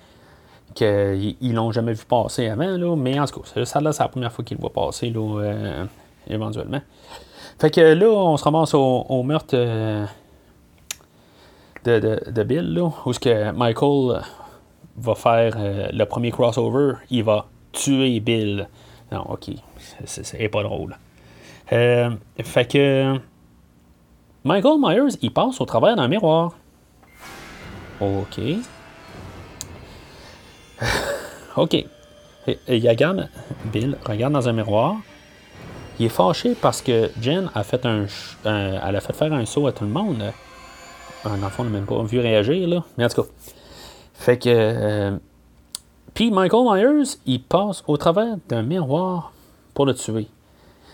qu'ils l'ont jamais vu passer avant, là, mais en tout cas, ça là, c'est la première fois qu'il le voit passer, là, euh, éventuellement. Fait que là, on se ramasse au, meurtre de, Bill, là, où ce que Michael va faire euh, le premier crossover, il va tuer Bill. Non, ok, c'est pas drôle. Euh, fait que Michael Myers, il passe au travers d'un miroir. Ok. ok. Il regarde, Bill regarde dans un miroir. Il est fâché parce que Jen a fait un, elle a fait faire un saut à tout le monde. Un enfant n'a même pas vu réagir, là. Mais en tout cas. Fait que. Euh, puis Michael Myers, il passe au travers d'un miroir pour le tuer.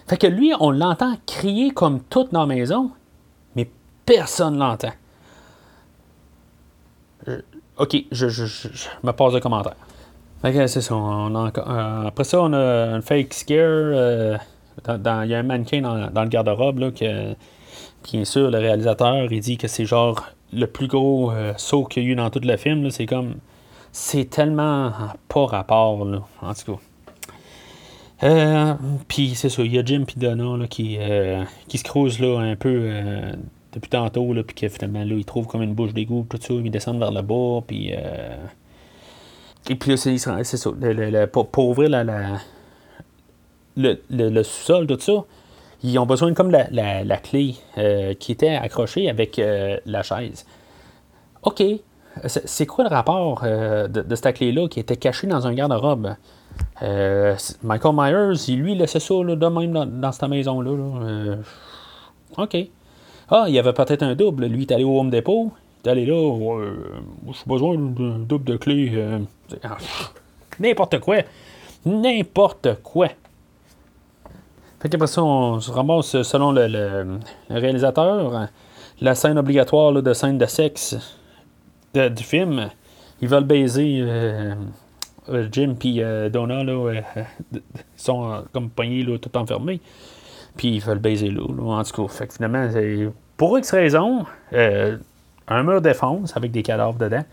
Fait que lui, on l'entend crier comme toute dans la maison, mais personne l'entend. Euh, ok, je, me passe de commentaire. Fait que c'est ça. Euh, après ça, on a un fake scare. il y a un mannequin dans, le garde-robe là, que bien sûr, le réalisateur, il dit que c'est genre le plus gros euh, saut qu'il y a eu dans tout le film. C'est comme. C'est tellement pas rapport, là, en tout cas. Euh, puis c'est ça, il y a Jim et Donna qui, euh, qui se creusent là, un peu depuis tantôt, là, puis que finalement, là, ils trouvent comme une bouche d'égout, tout ça, ils descendent vers le bas, puis. et puis là, c'est ça, pour, ouvrir la, le, le sous-sol, tout ça, ils ont besoin comme la, la, clé euh, qui était accrochée avec euh, la chaise. OK. C'est quoi le rapport euh, de, cette clé-là qui était cachée dans un garde-robe? Michael Myers, il lui laissait ça de même dans, cette maison-là. OK. Ah, il y avait peut-être un double. Lui, il est allé au Home Depot. Il est allé là. J'ai besoin d'un double de clé. N'importe quoi. N'importe quoi. Fait qu'après ça, on se ramasse, selon le, réalisateur, la scène obligatoire de scène de sexe du film. Ils veulent baiser euh, euh, Jim et euh, Donna, là, sont comme poignés, là, tout enfermés. Puis ils veulent baiser là, en tout cas. Fait que finalement, pour X raison, un mur défense avec des cadavres dedans.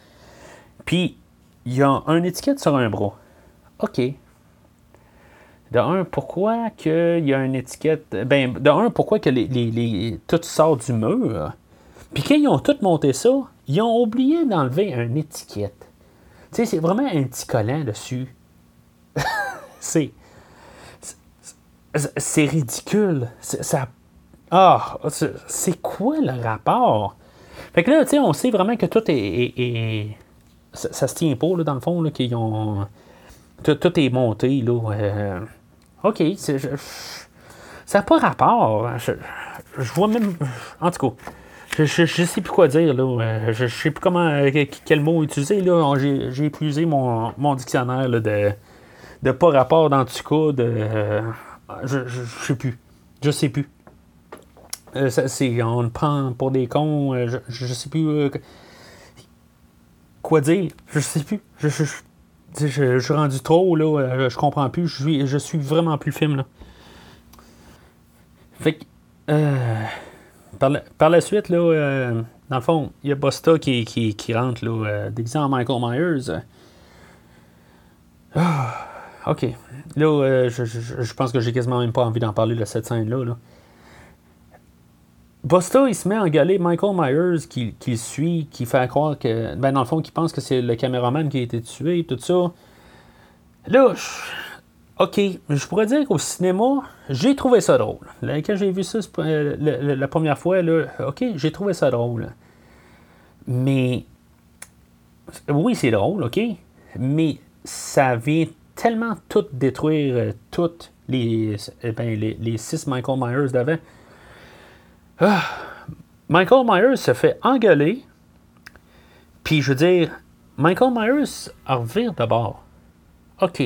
Puis il y a une étiquette sur un bras. OK, de un, pourquoi qu'il y a une étiquette. Ben, de un, pourquoi que les, les, tout sort du mur? Puis quand ils ont tout monté ça, ils ont oublié d'enlever une étiquette. Tu sais, c'est vraiment un petit collant dessus. c'est. C'est ridicule. Ça. Ah, c'est quoi le rapport? Fait que là, tu sais, on sait vraiment que tout est. ça, se tient pas, là, dans le fond, là, qu'ils ont. Tout, est monté, là. Euh, OK, ça n'a pas rapport. Je, vois même. En tout cas, je, je, sais plus quoi dire. Là. Je, ne sais plus comment, quel mot utiliser. J'ai, épuisé mon, dictionnaire de, de pas rapport dans tout cas. De, je, je, sais plus. Je sais plus. Euh, c'est, on le prend pour des cons. Euh, je, je sais plus euh, quoi dire. Je sais plus. Je, je, suis rendu trop, là, euh, je comprends plus, je suis, je suis vraiment plus film, là. Fait que, euh, par, la, suite, là, euh, dans le fond, il y a Bosta qui, qui, rentre, là, en Michael Myers. Ah, ok. Là, je, je, pense que j'ai quasiment même pas envie d'en parler de cette scène-là, là. Busta, il se met à engueuler Michael Myers qui, qui, suit, qui fait croire que. Ben, dans le fond, qui pense que c'est le caméraman qui a été tué, tout ça. Là, OK, je pourrais dire qu'au cinéma, j'ai trouvé ça drôle. quand j'ai vu ça euh, la, première fois, là, OK, j'ai trouvé ça drôle. Mais. Oui, c'est drôle, OK. Mais ça vient tellement tout détruire, euh, toutes les, ben, les, les six Michael Myers d'avant. Ah. Michael Myers se fait engueuler. Puis je veux dire, Michael Myers revient d'abord. OK.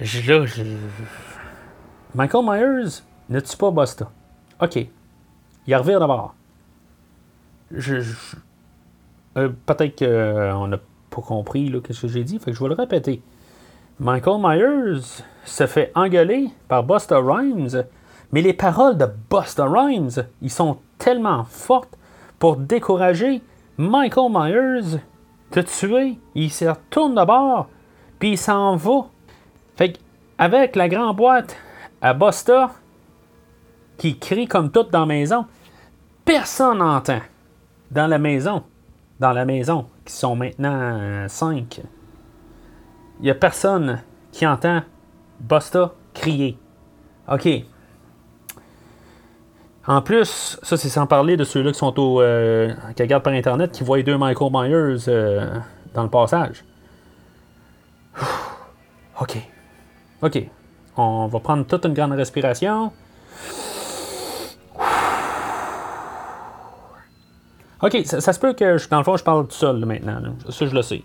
là, Michael Myers, ne tue pas Busta. OK. Il revient d'abord. Je, euh, Peut-être qu'on n'a pas compris ce que j'ai dit, fait que je vais le répéter. Michael Myers se fait engueuler par Busta Rhymes, mais les paroles de Busta Rhymes, ils sont tellement fortes pour décourager Michael Myers de tuer. Il se retourne de bord, puis il s'en va. Fait avec la grande boîte à Busta, qui crie comme tout dans la maison, personne n'entend dans la maison. Dans la maison, qui sont maintenant cinq. Il n'y a personne qui entend Busta crier. OK. En plus, ça c'est sans parler de ceux-là qui sont au. Euh, qui regardent par Internet, qui voient deux Michael Myers euh, dans le passage. OK. OK. On va prendre toute une grande respiration. OK, ça, se peut que, dans le fond, je parle tout seul maintenant. Ça, je le sais.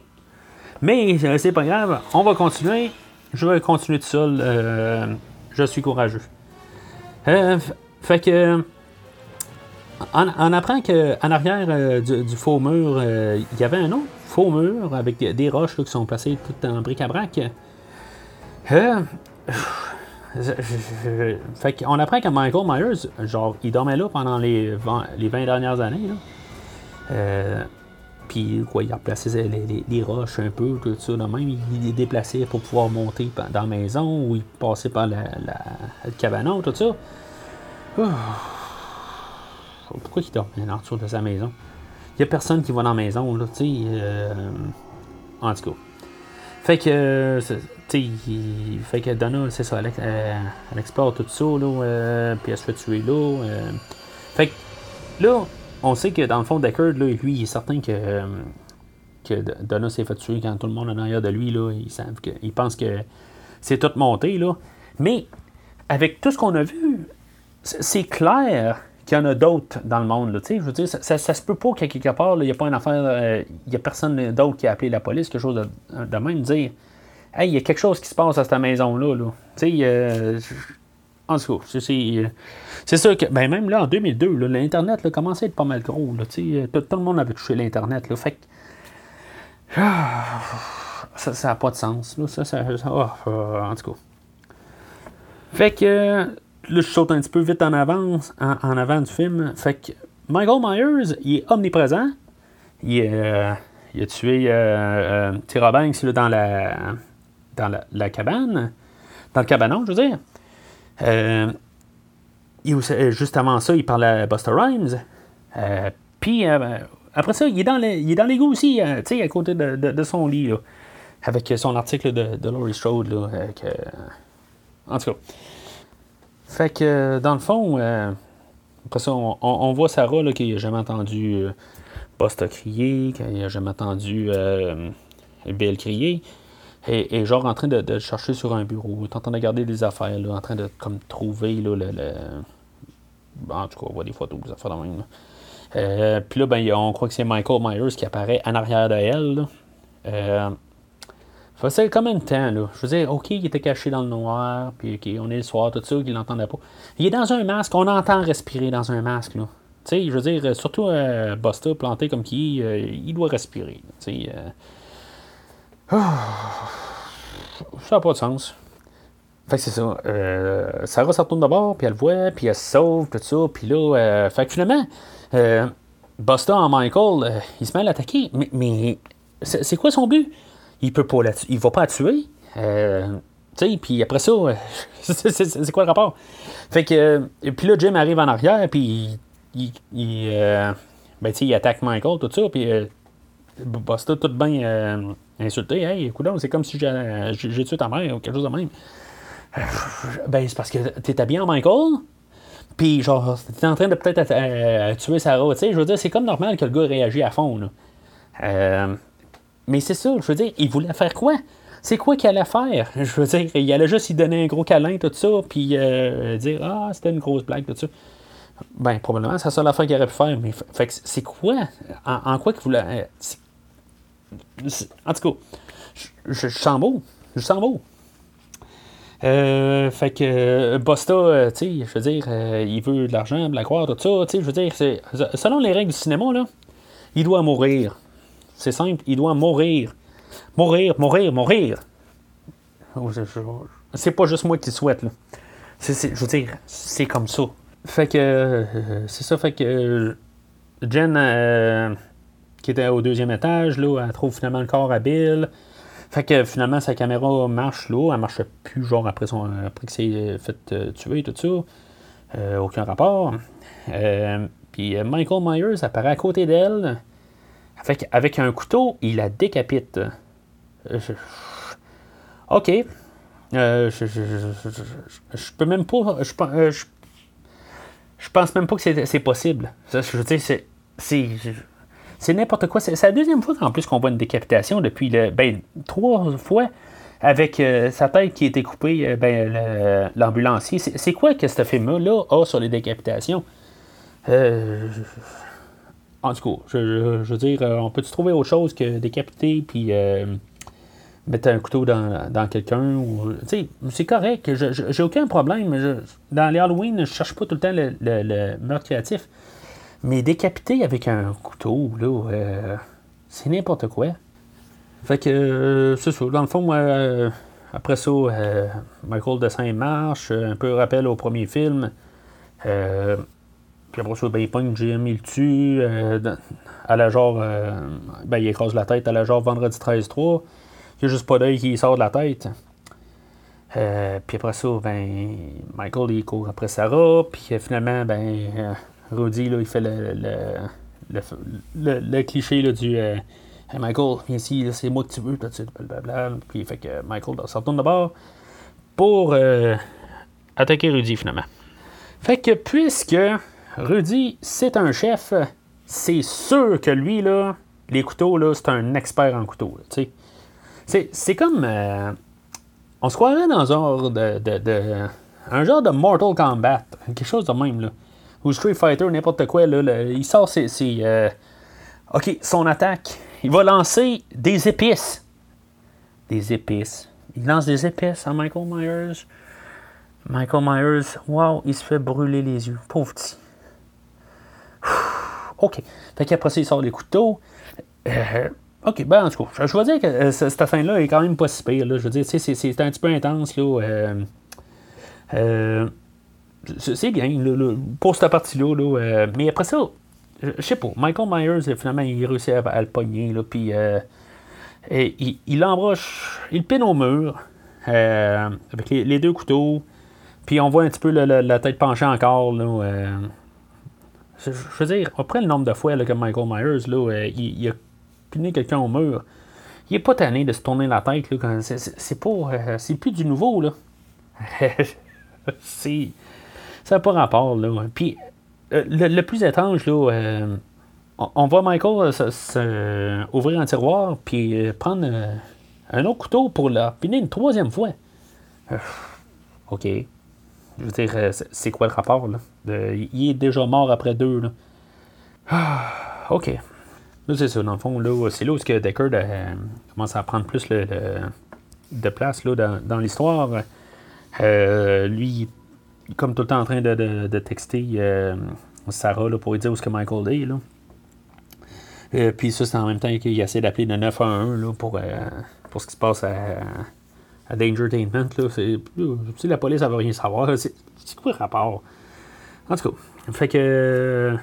Mais euh, c'est pas grave. On va continuer. Je vais continuer tout seul. Je suis courageux. Fait que. On, apprend qu'en arrière du, faux mur, il y avait un autre faux mur avec des, roches qui sont placées toutes en bric-à-brac. fait qu'on apprend que Michael Myers, genre, il dormait là pendant les 20, les 20 dernières années. Euh, puis quoi, il a replacé les, roches un peu, tout ça. Même, il est déplacé pour pouvoir monter dans la maison ou il passait par le cabanon, tout ça. Pourquoi il dort en dessous de sa maison? Il n'y a personne qui va dans la maison, là, tu sais. Euh, en tout cas. Fait que, sais, fait que Donna, c'est ça, elle, explore tout ça, là, puis elle se fait tuer là. fait que, là, on sait que dans le fond, Deckard, lui, il est certain que, euh, que Donna s'est fait tuer quand tout le monde est derrière de lui. Là, ils, savent que, ils pensent que c'est tout monté. Là. Mais avec tout ce qu'on a vu, c'est clair qu'il y en a d'autres dans le monde. Je veux dire, ça, se peut pas qu'à quelque part, il n'y a pas une affaire, euh, il n'y a personne d'autre qui a appelé la police, quelque chose de, même dire Hey, il y a quelque chose qui se passe à cette maison-là. Euh, en tout cas, c'est sûr que, ben même là, en 2002, l'Internet commençait à être pas mal gros. Là, tout, tout, le monde avait touché l'Internet. Fait que. Ça n'a pas de sens. Là, ça, ça, ah, en tout cas. Fait que. Là, je saute un petit peu vite en avant, en, avant du film. Fait que Michael Myers, il est omniprésent. Il, euh, il a tué euh, euh Banks dans, la, dans la, cabane. Dans le cabanon, je veux dire. Euh, euh, juste avant ça, il parlait à Buster Rhymes. Puis après ça, il est dans, l'égout aussi, tu sais, à côté de, son lit, avec son article de, Laurie Strode. Là, en tout cas. Fait que, dans le fond, après ça, on, voit Sarah qui n'a jamais entendu Buster crier, qui n'a jamais entendu Bill crier et, genre en train de, chercher sur un bureau, en train de garder des affaires, en train de comme trouver là, le, En tout cas, on voit des photos, des affaires de même. Euh, puis là, ben, on croit que c'est Michael Myers qui apparaît en arrière de elle. Euh, ça comme un temps, là. Je veux dire, OK, il était caché dans le noir, puis OK, on est le soir, tout ça, qu'il n'entendait pas. Il est dans un masque, on entend respirer dans un masque, là. Tu sais, je veux dire, surtout euh, Buster, planté comme qui, euh, il doit respirer. Tu sais, ah. ça n'a pas de sens. Fait que c'est ça. Euh, Sarah se retourne d'abord, puis elle voit, puis elle se sauve, tout ça. Puis là, euh, fait que finalement, euh, Busta en Michael, euh, il se met à l'attaquer. Mais, mais c'est quoi son but? Il peut pas la Il va pas la tuer. Euh, puis après ça, c'est quoi le rapport? Fait que, puis là, Jim arrive en arrière, puis il, il, ben, il attaque Michael, tout ça, puis Busta tout bien insulté. Hey, c'est comme si j'ai tué ta mère ou quelque chose de même. Ben, c'est parce que t'es habillé en Michael. Puis, genre, t'es en train de peut-être euh, tuer Sarah. Tu sais, je veux dire, c'est comme normal que le gars réagisse à fond. Là. Euh, mais c'est ça, je veux dire, il voulait faire quoi? C'est quoi qu'il allait faire? Je veux dire, il allait juste y donner un gros câlin, tout ça, puis euh, dire Ah, c'était une grosse blague, tout ça. Ben, probablement, c'est la seule affaire qu'il aurait pu faire. Mais fait c'est quoi? En, quoi qu'il voulait. En tout cas, je, sens beau. Je sens beau. Euh, fait que euh, Bosta, euh, tu sais, je veux dire, euh, il veut de l'argent, de la croix, tout ça. Tu sais, je veux dire, selon les règles du cinéma, là, il doit mourir. C'est simple, il doit mourir. Mourir, mourir, mourir. Oh, C'est pas juste moi qui le souhaite, là. C'est, c'est- je veux dire, c'est comme ça. Fait que, euh, c'est ça, fait que euh, Jen, euh, qui était au deuxième étage, là, elle trouve finalement le corps à Bill. Fait que finalement, sa caméra marche là. Elle marchait plus, genre, après, son, après qu'il s'est fait tuer et tout ça. Aucun rapport. Puis Michael Myers apparaît à côté d'elle. Fait qu'avec un couteau, il la décapite. Euh, Ok. Euh, je, je, peux même pas. Euh, je, pense même pas que c'est possible. Je veux dire, c'est. n'importe quoi. C'est la deuxième fois qu'en plus qu'on voit une décapitation depuis le. Ben, trois fois avec sa tête qui a été coupée, ben, l'ambulancier. C'est quoi que ce film-là a sur les décapitations? Euh, en tout cas, je, veux dire, euh, on peut-tu trouver autre chose que décapiter puis euh, mettre un couteau dans, dans quelqu'un? sais, c'est correct. J'ai aucun problème. Dans les Halloween, je cherche pas tout le temps le, meurtre créatif. Mais décapiter avec un couteau, là, euh, c'est n'importe quoi. Fait que, c'est ça. Dans le fond, après ça, Michael descend marche, un peu rappel au premier film. Puis après ça, ben, il pogne Jim, il le tue. euh, à la genre, euh, ben, il écrase la tête à la genre vendredi 13-3. Il n'y a juste pas d'œil qui sort de la tête. Euh, puis après ça, ben, Michael, il court après Sarah. Puis finalement, ben, Rudy, là, il fait le, le, le, cliché là, du Hey Michael, viens ici, c'est moi que tu veux, blablabla. Puis fait que Michael là, se retourne de bord pour attaquer Rudy finalement. Fait que puisque Rudy, c'est un chef, c'est sûr que lui, là, les couteaux, là, c'est un expert en couteaux. là. C'est, c'est comme. euh, on se croirait dans un genre de, de- un genre de Mortal Kombat, quelque chose de même, là. Ou Street Fighter, n'importe quoi, là. il sort ses. ses, euh, ok, son attaque. Il va lancer des épices. Des épices. Il lance des épices à Michael Myers. Michael Myers, wow, il se fait brûler les yeux. Pauvre petit. OK. Fait qu'après ça, il sort les couteaux. Euh, OK, ben en tout cas, je, veux dire que euh, ce- cette fin-là est quand même pas si pire. Là. Je veux dire, c'est, un petit peu intense. Là, euh, c'est bien là, là, pour cette partie-là. Là, mais après ça, je sais pas, Michael Myers, finalement, il réussit à, le pogner. Puis il, il l'embroche, il pine au mur avec les, deux couteaux. Puis on voit un petit peu le- la tête penchée encore. Là, je, veux dire, après le nombre de fois là, que Michael Myers, là, euh, il, a piné quelqu'un au mur, il est pas tanné de se tourner la tête. Là, quand- c'est, pas. euh, c'est plus du nouveau. là. c'est. Ça n'a pas rapport. Là. Puis euh, le, plus étrange, là, on, voit Michael se- ouvrir un tiroir puis prendre un autre couteau pour le piner une troisième fois. OK. Je veux dire, euh, c'est- quoi le rapport, là? Il est déjà mort après deux, là. Ah, OK. Là, c'est ça, dans le fond, là, c'est là où que euh, commence à prendre plus de place, là, dans, l'histoire. Euh, lui, comme tout le temps en train de, de- de texter Sarah, pour lui dire où est-ce que Michael est, là. Puis ça, c'est en même temps qu'il essaie d'appeler le 911 là, pour, pour ce qui se passe à, à Dangertainment. Là. C'est, sais, la police, elle veut rien savoir. C'est, quoi le rapport? En tout cas, fait que euh,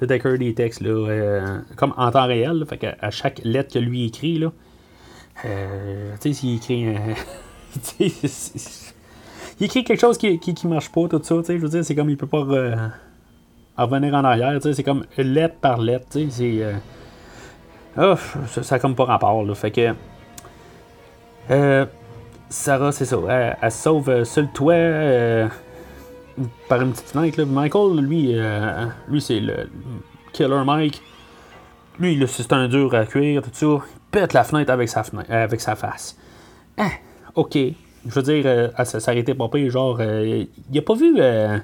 le Decker des textes, là, euh, comme en temps réel, fait que à chaque lettre que lui écrit, là, euh, tu sais, s'il écrit c'est- il écrit quelque chose qui, qui, marche pas, tout ça, tu je veux dire, c'est comme il peut pas euh, revenir en arrière, tu sais, c'est comme lettre par lettre, tu sais, c'est... euh, ah, ça, ça a comme pas rapport, là. Fait que. Euh, Sarah, c'est ça. Elle, se sauve euh, sur le toit euh, par une petite fenêtre. Michael, lui, euh, lui c'est le Killer Mike. Lui, c'est un dur à cuire, tout ça. Il pète la fenêtre avec sa, fenêtre, avec sa face. Ah, ok. Je veux dire, euh, elle s'est arrêtée pas pire, genre. euh, il a pas vu. euh,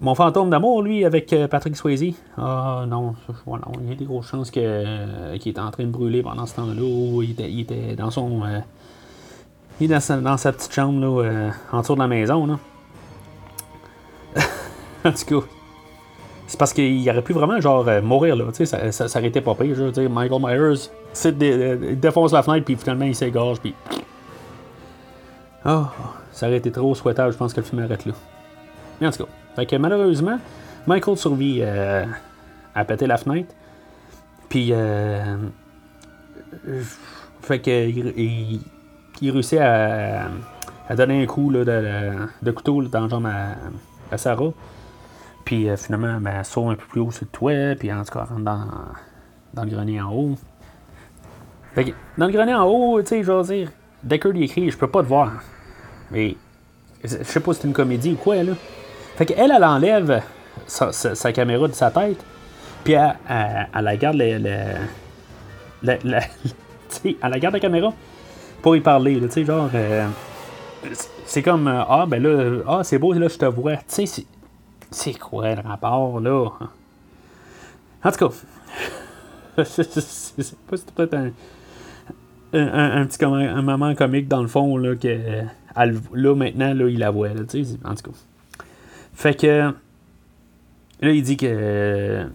mon fantôme d'amour, lui, avec euh, Patrick Swayze? Ah non, ça, il y a des grosses chances euh, qu'il était en train de brûler pendant ce temps-là. il était dans son. Il est dans sa, petite chambre, là, euh, en dessous de la maison, là. en tout cas. C'est parce qu'il aurait pu vraiment, genre, euh, mourir, là. Tu sais, ça, ça, aurait été pas pire. Je veux dire, Michael Myers, euh, il défonce la fenêtre, puis finalement, il s'égorge, puis. Oh, ça aurait été trop souhaitable, je pense que le film arrête là. Mais en tout cas. Fait que malheureusement, Michael survit euh, à péter la fenêtre. Puis, euh, fait que il- il réussit à, donner un coup de, de couteau dans la jambe à, Sarah. Puis euh, finalement, ben, elle saute un peu plus haut sur le toit. Puis en tout cas, elle rentre dans, dans le grenier en haut. Fait que, dans le grenier en haut, tu sais, je veux dire, Decker il écrit Je peux pas te voir. Mais je sais pas si c'est une comédie ou quoi, là. Fait qu'elle, elle enlève sa, caméra de sa tête. Puis elle, elle, elle garde le, le- le- le- elle la garde la caméra pour y parler, tu sais, genre. euh, c'est comme euh, Ah, ben là, ah, c'est beau, là, je te vois. Tu sais, c'est- quoi le rapport, là? En tout cas, pas c'est peut-être un, un, petit comment- un moment comique dans le fond, là, que euh, là, maintenant, là, il la voit, là, tu sais, en tout cas. Fait que, là, il dit que,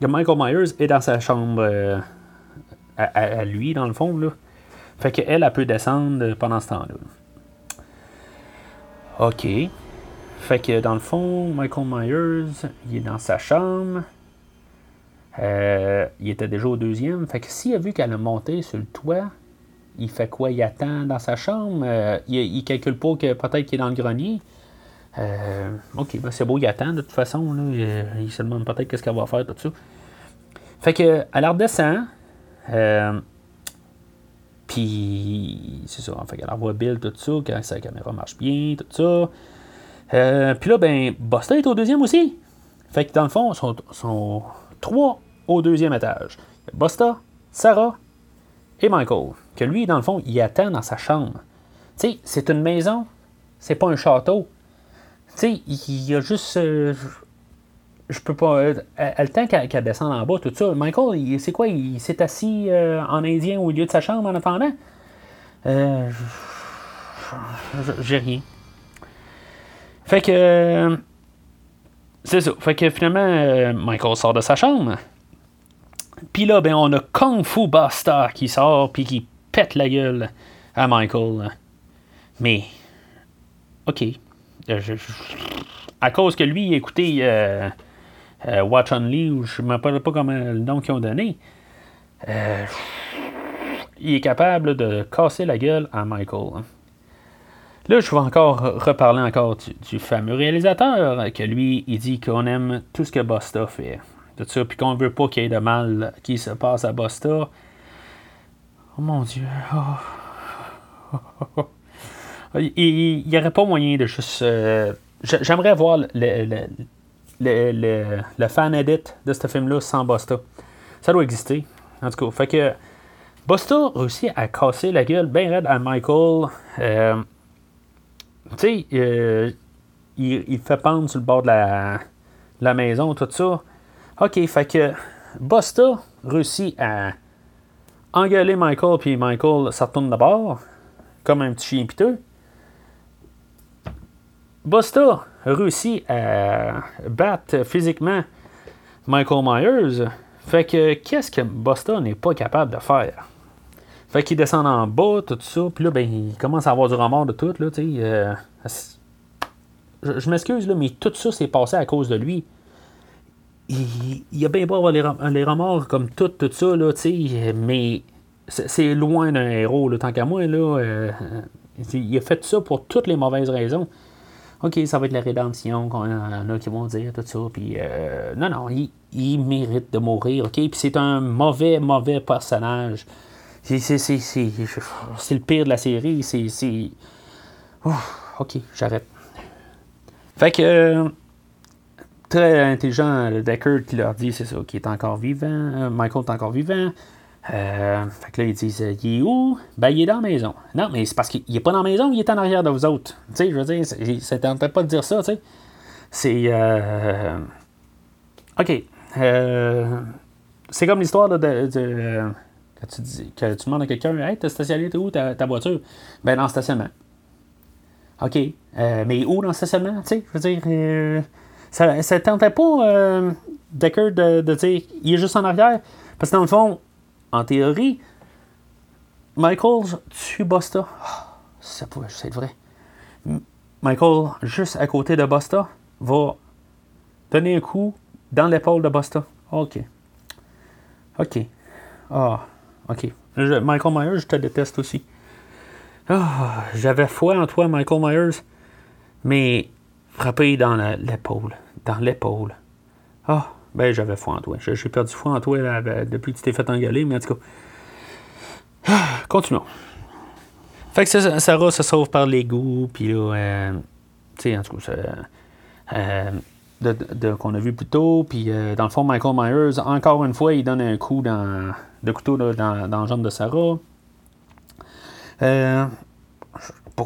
que Michael Myers est dans sa chambre à lui, dans le fond, là. Fait qu'elle, elle peut descendre pendant ce temps-là. OK. Fait que dans le fond, Michael Myers, il est dans sa chambre. Euh, il était déjà au deuxième. Fait que s'il a vu qu'elle a monté sur le toit, il fait quoi? Il attend dans sa chambre? Euh, il, il calcule pas que peut-être qu'il est dans le grenier? Euh, ok, ben c'est beau, il attend de toute façon. Il se demande peut-être qu'est-ce qu'elle va faire, tout ça. Fait que, elle redescend. Puis, c'est ça. Fait qu'elle envoie Bill, tout ça, quand sa caméra marche bien, tout ça. Euh, puis là, ben, Buster est au deuxième aussi. Fait que dans le fond, ils sont, sont trois au deuxième étage. Buster, Sarah et Michael. Que lui, dans le fond, il attend dans sa chambre. Tu sais, c'est une maison, c'est pas un château. Tu sais, il y a juste. euh, je peux pas. euh, elle le temps qu'elle descende en bas, tout ça. Michael, c'est quoi Il s'est assis euh, en indien au milieu de sa chambre en attendant? Euh, J'ai rien. Fait que. c'est ça. Fait que finalement, euh, Michael sort de sa chambre. Puis là, ben, on a Kung Fu Buster qui sort puis qui pète la gueule à Michael. Mais. Ok. À cause que lui, écouté euh, euh, Watch Only, ou je ne me rappelle pas comment le nom qu'ils ont donné. euh, il est capable de casser la gueule à Michael. Là, je vais encore reparler encore du, fameux réalisateur, que lui, il dit qu'on aime tout ce que Busta fait. Tout ça, puis qu'on veut pas qu'il y ait de mal qui se passe à Busta. Oh mon Dieu. Il n'y aurait pas moyen de juste. euh, j'a- J'aimerais voir le, le, le- le fan edit de ce film-là sans Busta. Ça doit exister. En tout cas, fait que Busta réussit à casser la gueule bien raide à Michael. Euh, tu sais, euh, il, il fait pendre sur le bord de la, maison, tout ça. Ok, fait que Busta réussit à engueuler Michael, puis Michael se retourne de bord, comme un petit chien piteux. Busta réussit à battre physiquement Michael Myers. Fait que qu'est-ce que Busta n'est pas capable de faire? Fait qu'il descend en bas, tout ça, puis là, ben, il commence à avoir du remords de tout, là, tu sais. euh, je m'excuse, là, mais tout ça s'est passé à cause de lui. Il, a bien beau avoir les, rem- les remords comme tout, tout ça, là, tu mais c'est c'est loin d'un héros, là, tant qu'à moi, là. euh, il a fait ça pour toutes les mauvaises raisons. OK, ça va être la rédemption, qu'on a qui vont dire, tout ça. Puis, euh, non, non, il, mérite de mourir, OK? Puis c'est un mauvais, mauvais personnage. C'est, le pire de la série. C'est. OK, j'arrête. Fait que. très intelligent, Deckard qui leur dit, c'est ça, qu'il est encore vivant. euh, Michael est encore vivant. Euh, fait que là, ils disent, euh, il est où? Ben, il est dans la maison. Non, mais c'est parce qu'il est pas dans la maison, il est en arrière de vous autres. Tu sais, je veux dire, ça tentait pas de dire ça, tu sais. C'est. euh, OK. Euh, c'est comme l'histoire de, de, Quand tu, dis, tu demandes à quelqu'un Hey, t'as stationné où? Ta, ta voiture Ben, dans le stationnement. OK. Mais où dans le stationnement Tu sais, je veux dire, ça ne tentait pas, Decker, de, de, dire il est juste en arrière. Parce que dans le fond, en théorie, Michael tue Busta. Oh, ça pourrait être vrai. Michael, juste à côté de Busta, va donner un coup dans l'épaule de Busta. OK. OK. Ah, OK. Michael Myers, je te déteste aussi. Ah, j'avais foi en toi, Michael Myers, mais frappé dans l'épaule. Dans l'épaule. Ah, ben j'avais foi en toi. J'ai perdu foi en toi depuis que tu t'es fait engueuler, mais en tout cas. Continuons. Fait que Sarah se sauve par l'égout, puis là, euh, tu sais, en tout cas, euh, de, qu'on a vu plus tôt, puis euh, dans le fond, Michael Myers, encore une fois, il donne un coup dans, de couteau dans, la jambe de Sarah. Euh,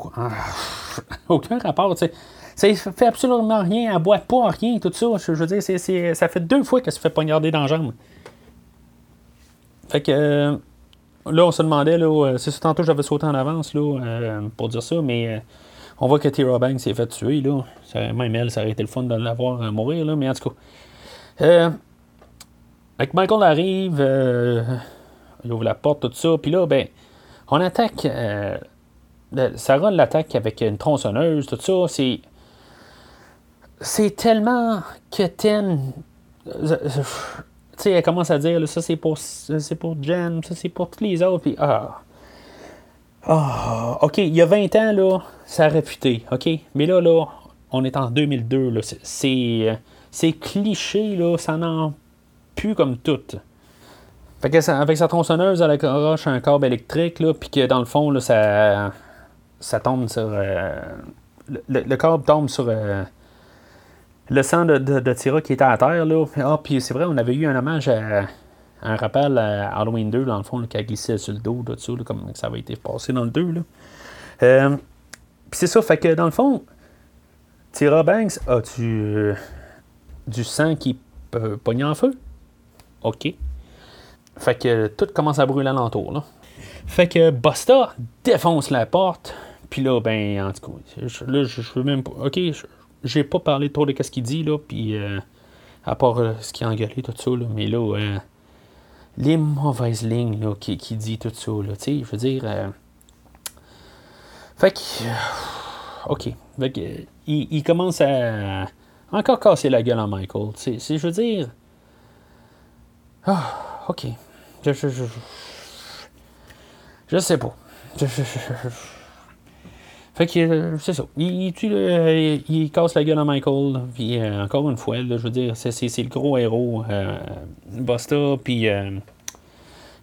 aucun rapport, tu sais. Ça fait absolument rien, elle boit pas rien, tout ça. Je, veux dire, ça fait deux fois qu'elle se fait poignarder dans la jambe. Fait que euh, là, on se demandait, là, euh, c'est ça, tantôt j'avais sauté en avance là, pour dire ça, mais on voit que Tira Banks s'est fait tuer. Là. même elle, ça aurait été le fun de l'avoir mourir, là, mais en tout cas. avec Michael arrive, il ouvre la porte, tout ça, puis là, ben, on attaque. Euh, Sarah l'attaque avec une tronçonneuse, tout ça. C'est. C'est tellement que. Euh, tu sais, elle commence à dire, ça c'est pour, c'est pour Jen, ça c'est pour tous les autres, puis ah. Ah, ok, il y a 20 ans, là, ça a réputé, ok? Mais là, là, on est en 2002, là, c'est, c'est cliché, là, ça n'en plus comme tout. Fait que avec sa tronçonneuse, elle accroche un câble électrique, là, puis que dans le fond, là, ça, ça tombe sur. Euh, le, câble tombe sur euh, le sang de, de, Tira qui était à terre. Là. Ah, puis c'est vrai, on avait eu un hommage à, un rappel à Halloween 2, dans le fond, qui a glissé sur le dos, là, dessus, comme ça avait été passé dans le 2. Là. Euh, puis c'est ça, fait que dans le fond, Tira Banks a du, du sang qui peut en feu? OK. Fait que tout commence à brûler alentour. Là. Fait que Busta défonce la porte. Puis là, ben, en tout cas, là, je, veux même pas. Ok, j'ai pas parlé trop de ce qu'il dit, là. Puis, euh, à part euh, ce qui a engueulé, tout ça, là. Mais là, euh, les mauvaises lignes, là, qui, qui dit tout ça, là. Tu sais, je veux dire. fait que. ok. Fait que, il, commence à. Encore casser la gueule à Michael. Tu sais, je veux dire. Ah, ok. Je, je, je, je sais pas. Fait que c'est ça. Il, il, casse la gueule à Michael. Puis euh, encore une fois, je veux dire, c'est, le gros héros. Euh, puis euh,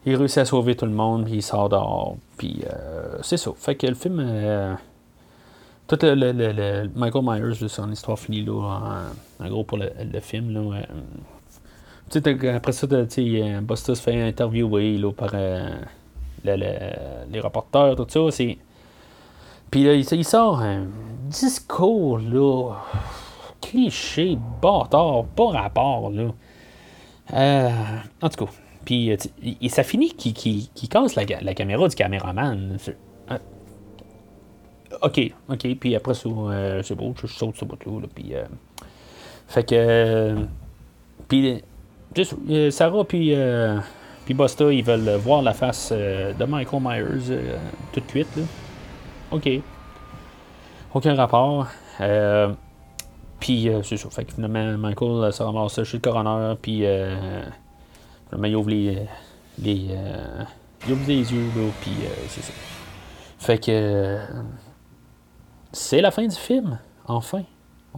il réussit à sauver tout le monde, puis il sort dehors. Puis c'est ça. Fait que le film. tout le, Michael Myers, son histoire finie là, en, gros pour le, film. Là, après ça, Busta se fait interviewer là, par euh, les reporters, tout ça. C'est... Puis là, il, sort un discours, là, cliché, bâtard, pas rapport, là. Euh, en tout cas, puis et ça finit qu'il casse la, caméra du caméraman. ok, ok, puis après euh, c'est beau, je saute ce bout-là, là, puis... fait que... puis euh, Sarah puis, euh, puis Busta, ils veulent voir la face euh, de Michael Myers tout de suite. Là. OK. Aucun rapport. puis c'est ça. Fait que finalement, Michael se ramasse chez le coroner. Puis finalement, il ouvre les. les il ouvre les yeux. Là, puis c'est ça. Fait que. c'est la fin du film. Enfin.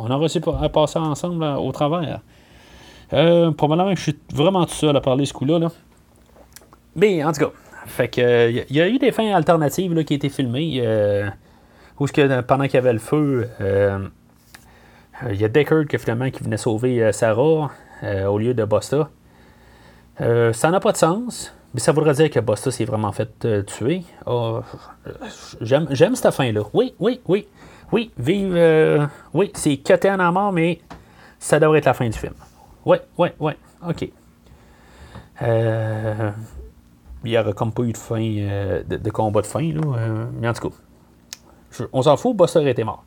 On a réussi à passer ensemble au travers. Euh, probablement que je suis vraiment tout seul à parler ce coup-là. Mais en tout cas, fait que il y, a eu des fins alternatives là, qui étaient filmées. Euh, où que, pendant qu'il y avait le feu, euh, il y a Deckard qui finalement qui venait sauver euh, Sarah au lieu de Bosta. ça n'a pas de sens. Mais ça voudrait dire que Bosta s'est vraiment fait tuer. Oh, j'aime, cette fin-là. Oui, oui, oui. Oui, vive. oui, c'est cuté en mort, mais ça devrait être la fin du film. Ouais, ouais, ouais. OK. Euh, il n'y aurait comme pas eu de fin, de, combat de fin, là. mais en tout cas, on s'en fout, Buster était mort.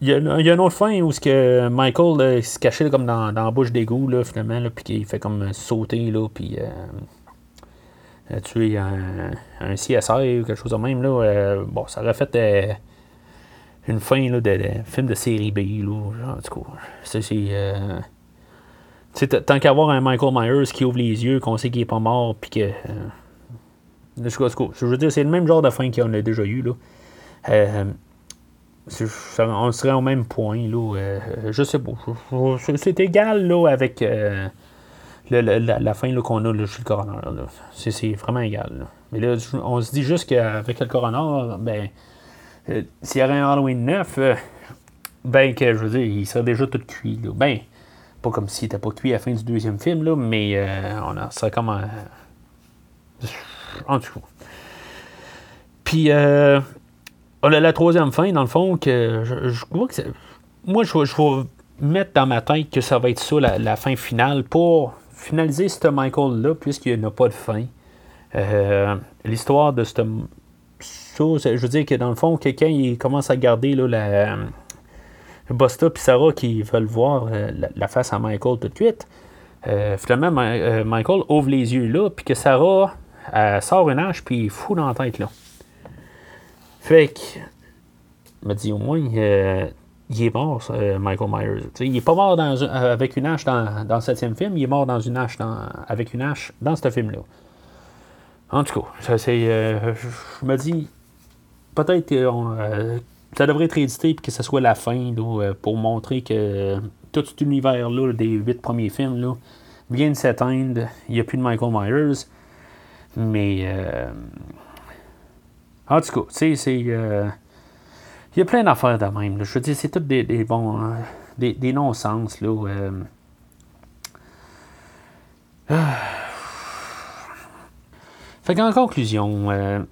Il y, a, une autre fin où que Michael se cachait comme dans, dans la bouche d'égout, là, finalement, là, puis qu'il fait comme sauter, là, puis tuer un, un CSI ou quelque chose de même. Là, bon, ça aurait fait une fin là, de, film de série B. Là, en tout cas, c'est. Euh, tant qu'à avoir un Michael Myers qui ouvre les yeux, qu'on sait qu'il est pas mort, puis que. Euh, je veux dire, c'est le même genre de fin qu'on a déjà eu. Là. Euh, on serait au même point. Là, euh, je sais pas. C'est égal là, avec la, la, fin qu'on a là, chez le coroner. C'est vraiment égal. Mais là, on se dit juste qu'avec le coroner, ben euh, s'il y avait un Halloween 9, euh, ben que je veux dire, il serait déjà tout cuit. Là. Ben, comme s'il n'était pas cuit à la fin du deuxième film, là, mais euh, on a, serait comme un. En tout cas. Puis, euh, on a la troisième fin, dans le fond, que je, crois que c'est. Moi, je, vais mettre dans ma tête que ça va être ça, la, fin finale, pour finaliser ce Michael-là, puisqu'il n'y a pas de fin. L'histoire de ce je veux dire que dans le fond, quelqu'un il commence à garder là, la, Busta et Sarah qui veulent voir euh, la, face à Michael tout de suite. Euh, finalement, euh, Michael ouvre les yeux là, puis que Sarah sort une hache, puis il fout dans la tête là. Fait que, me dit au moins, il est mort, Michael Myers. il est pas mort avec une hache dans, dans, le septième film, il est mort dans une hache avec une hache dans ce film-là. En tout cas, ça, c'est, je me dis, peut-être ça devrait être édité et que ce soit la fin euh, pour montrer que tout cet univers-là des huit premiers films là, vient de s'éteindre. Il n'y a plus de Michael Myers. Mais euh, en tout cas, c'est. il y a plein d'affaires de même. Je veux dire, c'est tout des, bons. des, des non-sens. Là. Qu'en conclusion,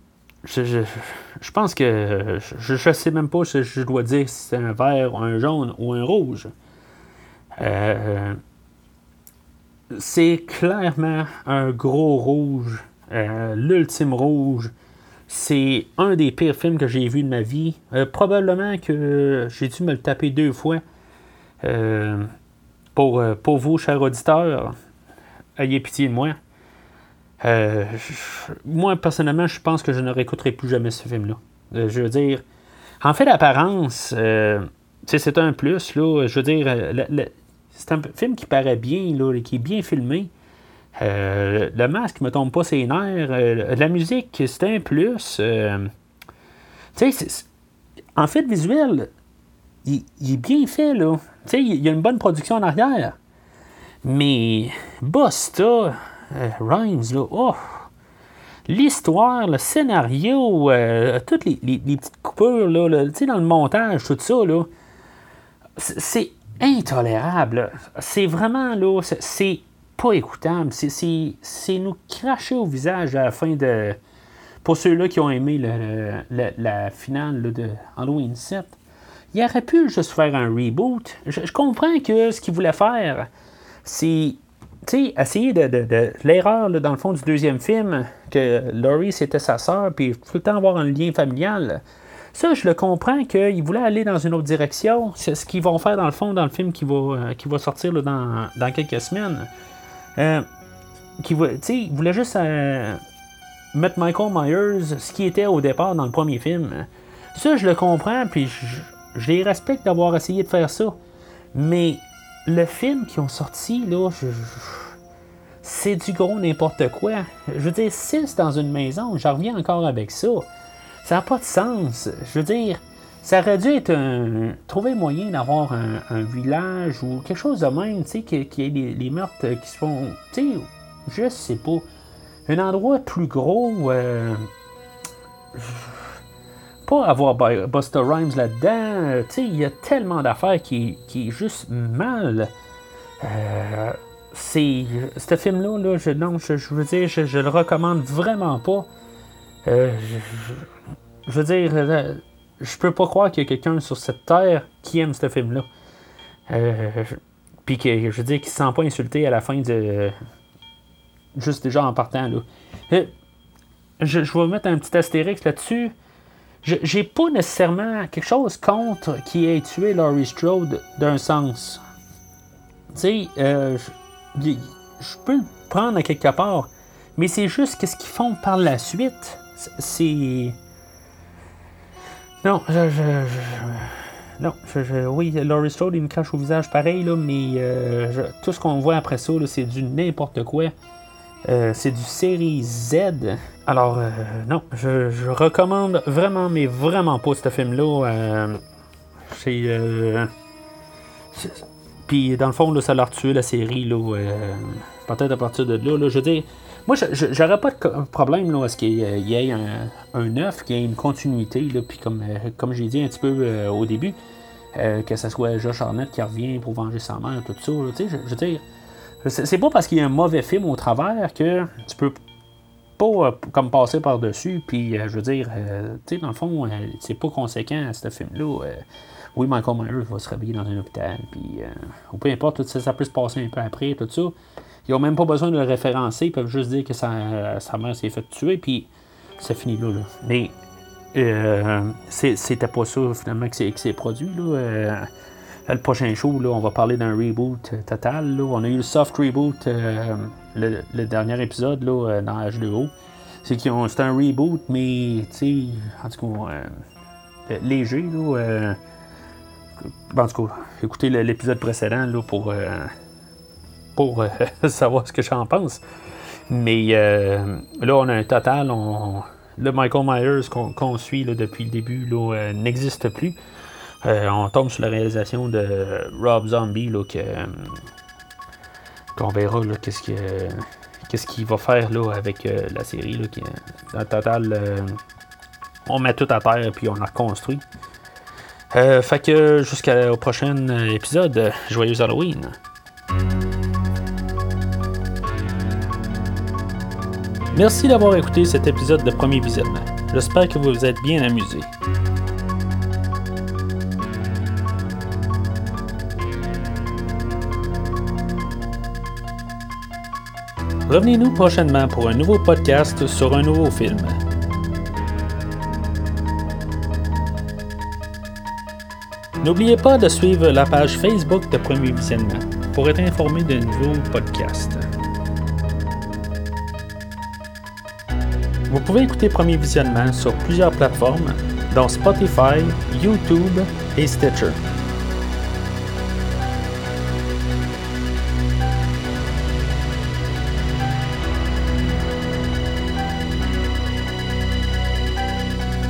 je, pense que je ne sais même pas si je dois dire si c'est un vert, un jaune ou un rouge. Euh, c'est clairement un gros rouge, euh, l'ultime rouge. C'est un des pires films que j'ai vu de ma vie. Euh, probablement que j'ai dû me le taper deux fois. pour, pour vous, chers auditeurs, ayez pitié de moi. Euh, moi, personnellement, je pense que je ne réécouterai plus jamais ce film-là. Euh, je veux dire, en fait, l'apparence, euh, c'est un plus. Là, je veux dire, c'est un film qui paraît bien, là, qui est bien filmé. le masque ne me tombe pas ses nerfs. la musique, c'est un plus. en fait, visuel, il, est bien fait. Là. il y a une bonne production en arrière. Mais Bosta, euh, Rhymes, là, oh! L'histoire, le scénario, euh, toutes les, petites coupures, là, dans le montage, tout ça, là, c'est intolérable. C'est vraiment, là, c'est pas écoutable. C'est nous cracher au visage à la fin de. Pour ceux-là qui ont aimé la finale de Halloween 7, il aurait pu juste faire un reboot. Je, je comprends que ce qu'il voulait faire, c'est tu sais, essayer de, l'erreur, dans le fond, du deuxième film, que Laurie, c'était sa sœur, puis tout le temps avoir un lien familial. Ça, je le comprends qu'ils voulaient aller dans une autre direction. C'est ce qu'ils vont faire, dans le fond, dans le film qui va, euh, qui va sortir dans, quelques semaines. Euh, qui ils voulaient juste euh, mettre Michael Myers, ce qui était au départ dans le premier film. Ça, je le comprends, puis je, je les respecte d'avoir essayé de faire ça. Mais le film qui ont sorti, là, c'est du gros n'importe quoi. Je veux dire, 6 dans une maison, j'en reviens encore avec ça. Ça n'a pas de sens. Je veux dire, ça aurait dû être un. trouver moyen d'avoir un, village ou quelque chose de même, tu sais, qu'il y ait des, meurtres qui se font. Tu sais, je sais pas. Un endroit plus gros. Euh, pas avoir Buster Rhymes là-dedans. Sais, il y a tellement d'affaires qui, qui est juste mal. Euh, c'est ce film-là, là, je, non, je, veux dire, je, le recommande vraiment pas. Euh, je, veux dire, euh, je peux pas croire qu'il y a quelqu'un sur cette terre qui aime ce film-là. Puis que je veux dire qu'il se sent pas insulté à la fin de juste déjà en partant. Là. Euh, je, je vais mettre un petit astérix là-dessus. J'ai pas nécessairement quelque chose contre qui ait tué Laurie Strode d'un sens. Tu sais, euh, je peux le prendre à quelque part, mais c'est juste qu'est-ce qu'ils font par la suite. C'est. Non, je, non, je, oui, Laurie Strode, il me crache au visage pareil, là, mais euh, tout ce qu'on voit après ça, c'est du n'importe quoi. Euh, c'est du série Z. Alors, euh, non, je, recommande vraiment, mais vraiment pas ce film-là. c'est. Puis, dans le fond, là, ça l'a tué la série. Là, peut-être à partir de là, là. Je veux dire, moi, j'aurais pas de problème là, à ce qu'il y ait un, un œuf, qu'il y ait une continuité. Là, puis, comme, comme j'ai dit un petit peu au début, que ce soit Josh Arnett qui revient pour venger sa mère, tout ça. je, je veux dire c'est pas parce qu'il y a un mauvais film au travers que tu peux pas euh, comme passer par-dessus, puis euh, je veux dire, euh, tu sais, dans le fond, c'est pas conséquent ce film-là. oui, Michael Myers va se réveiller dans un hôpital, puis ou peu importe, tout ça, ça peut se passer un peu après, tout ça. Ils ont même pas besoin de le référencer, ils peuvent juste dire que sa, sa mère s'est fait tuer, puis c'est fini là. là. Mais c'était pas ça finalement que c'est produit. Là le prochain show, là, on va parler d'un reboot euh, total. Là. On a eu le soft reboot, euh, le, dernier épisode là, euh, dans H2O. C'est c'est un reboot, mais en tout cas, léger. Là, en tout cas, écoutez l'épisode précédent là, pour, pour savoir ce que j'en pense. Mais là, on a un total. Le Michael Myers qu'on suit là, depuis le début n'existe plus. Euh, on tombe sur la réalisation de Rob Zombie, là, que, euh, qu'on verra qu'est-ce, que, qu'est-ce qu'il va faire avec euh, la série. Là, qui, en total, on met tout à terre et puis on la reconstruit. fait que jusqu'au prochain épisode, joyeux Halloween! Merci d'avoir écouté cet épisode de Premier Visionnement. J'espère que vous vous êtes bien amusé. Revenez-nous prochainement pour un nouveau podcast sur un nouveau film. N'oubliez pas de suivre la page Facebook de Premier Visionnement pour être informé de nouveaux podcasts. Vous pouvez écouter Premier Visionnement sur plusieurs plateformes, dont Spotify, YouTube et Stitcher.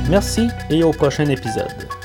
Merci et au prochain épisode.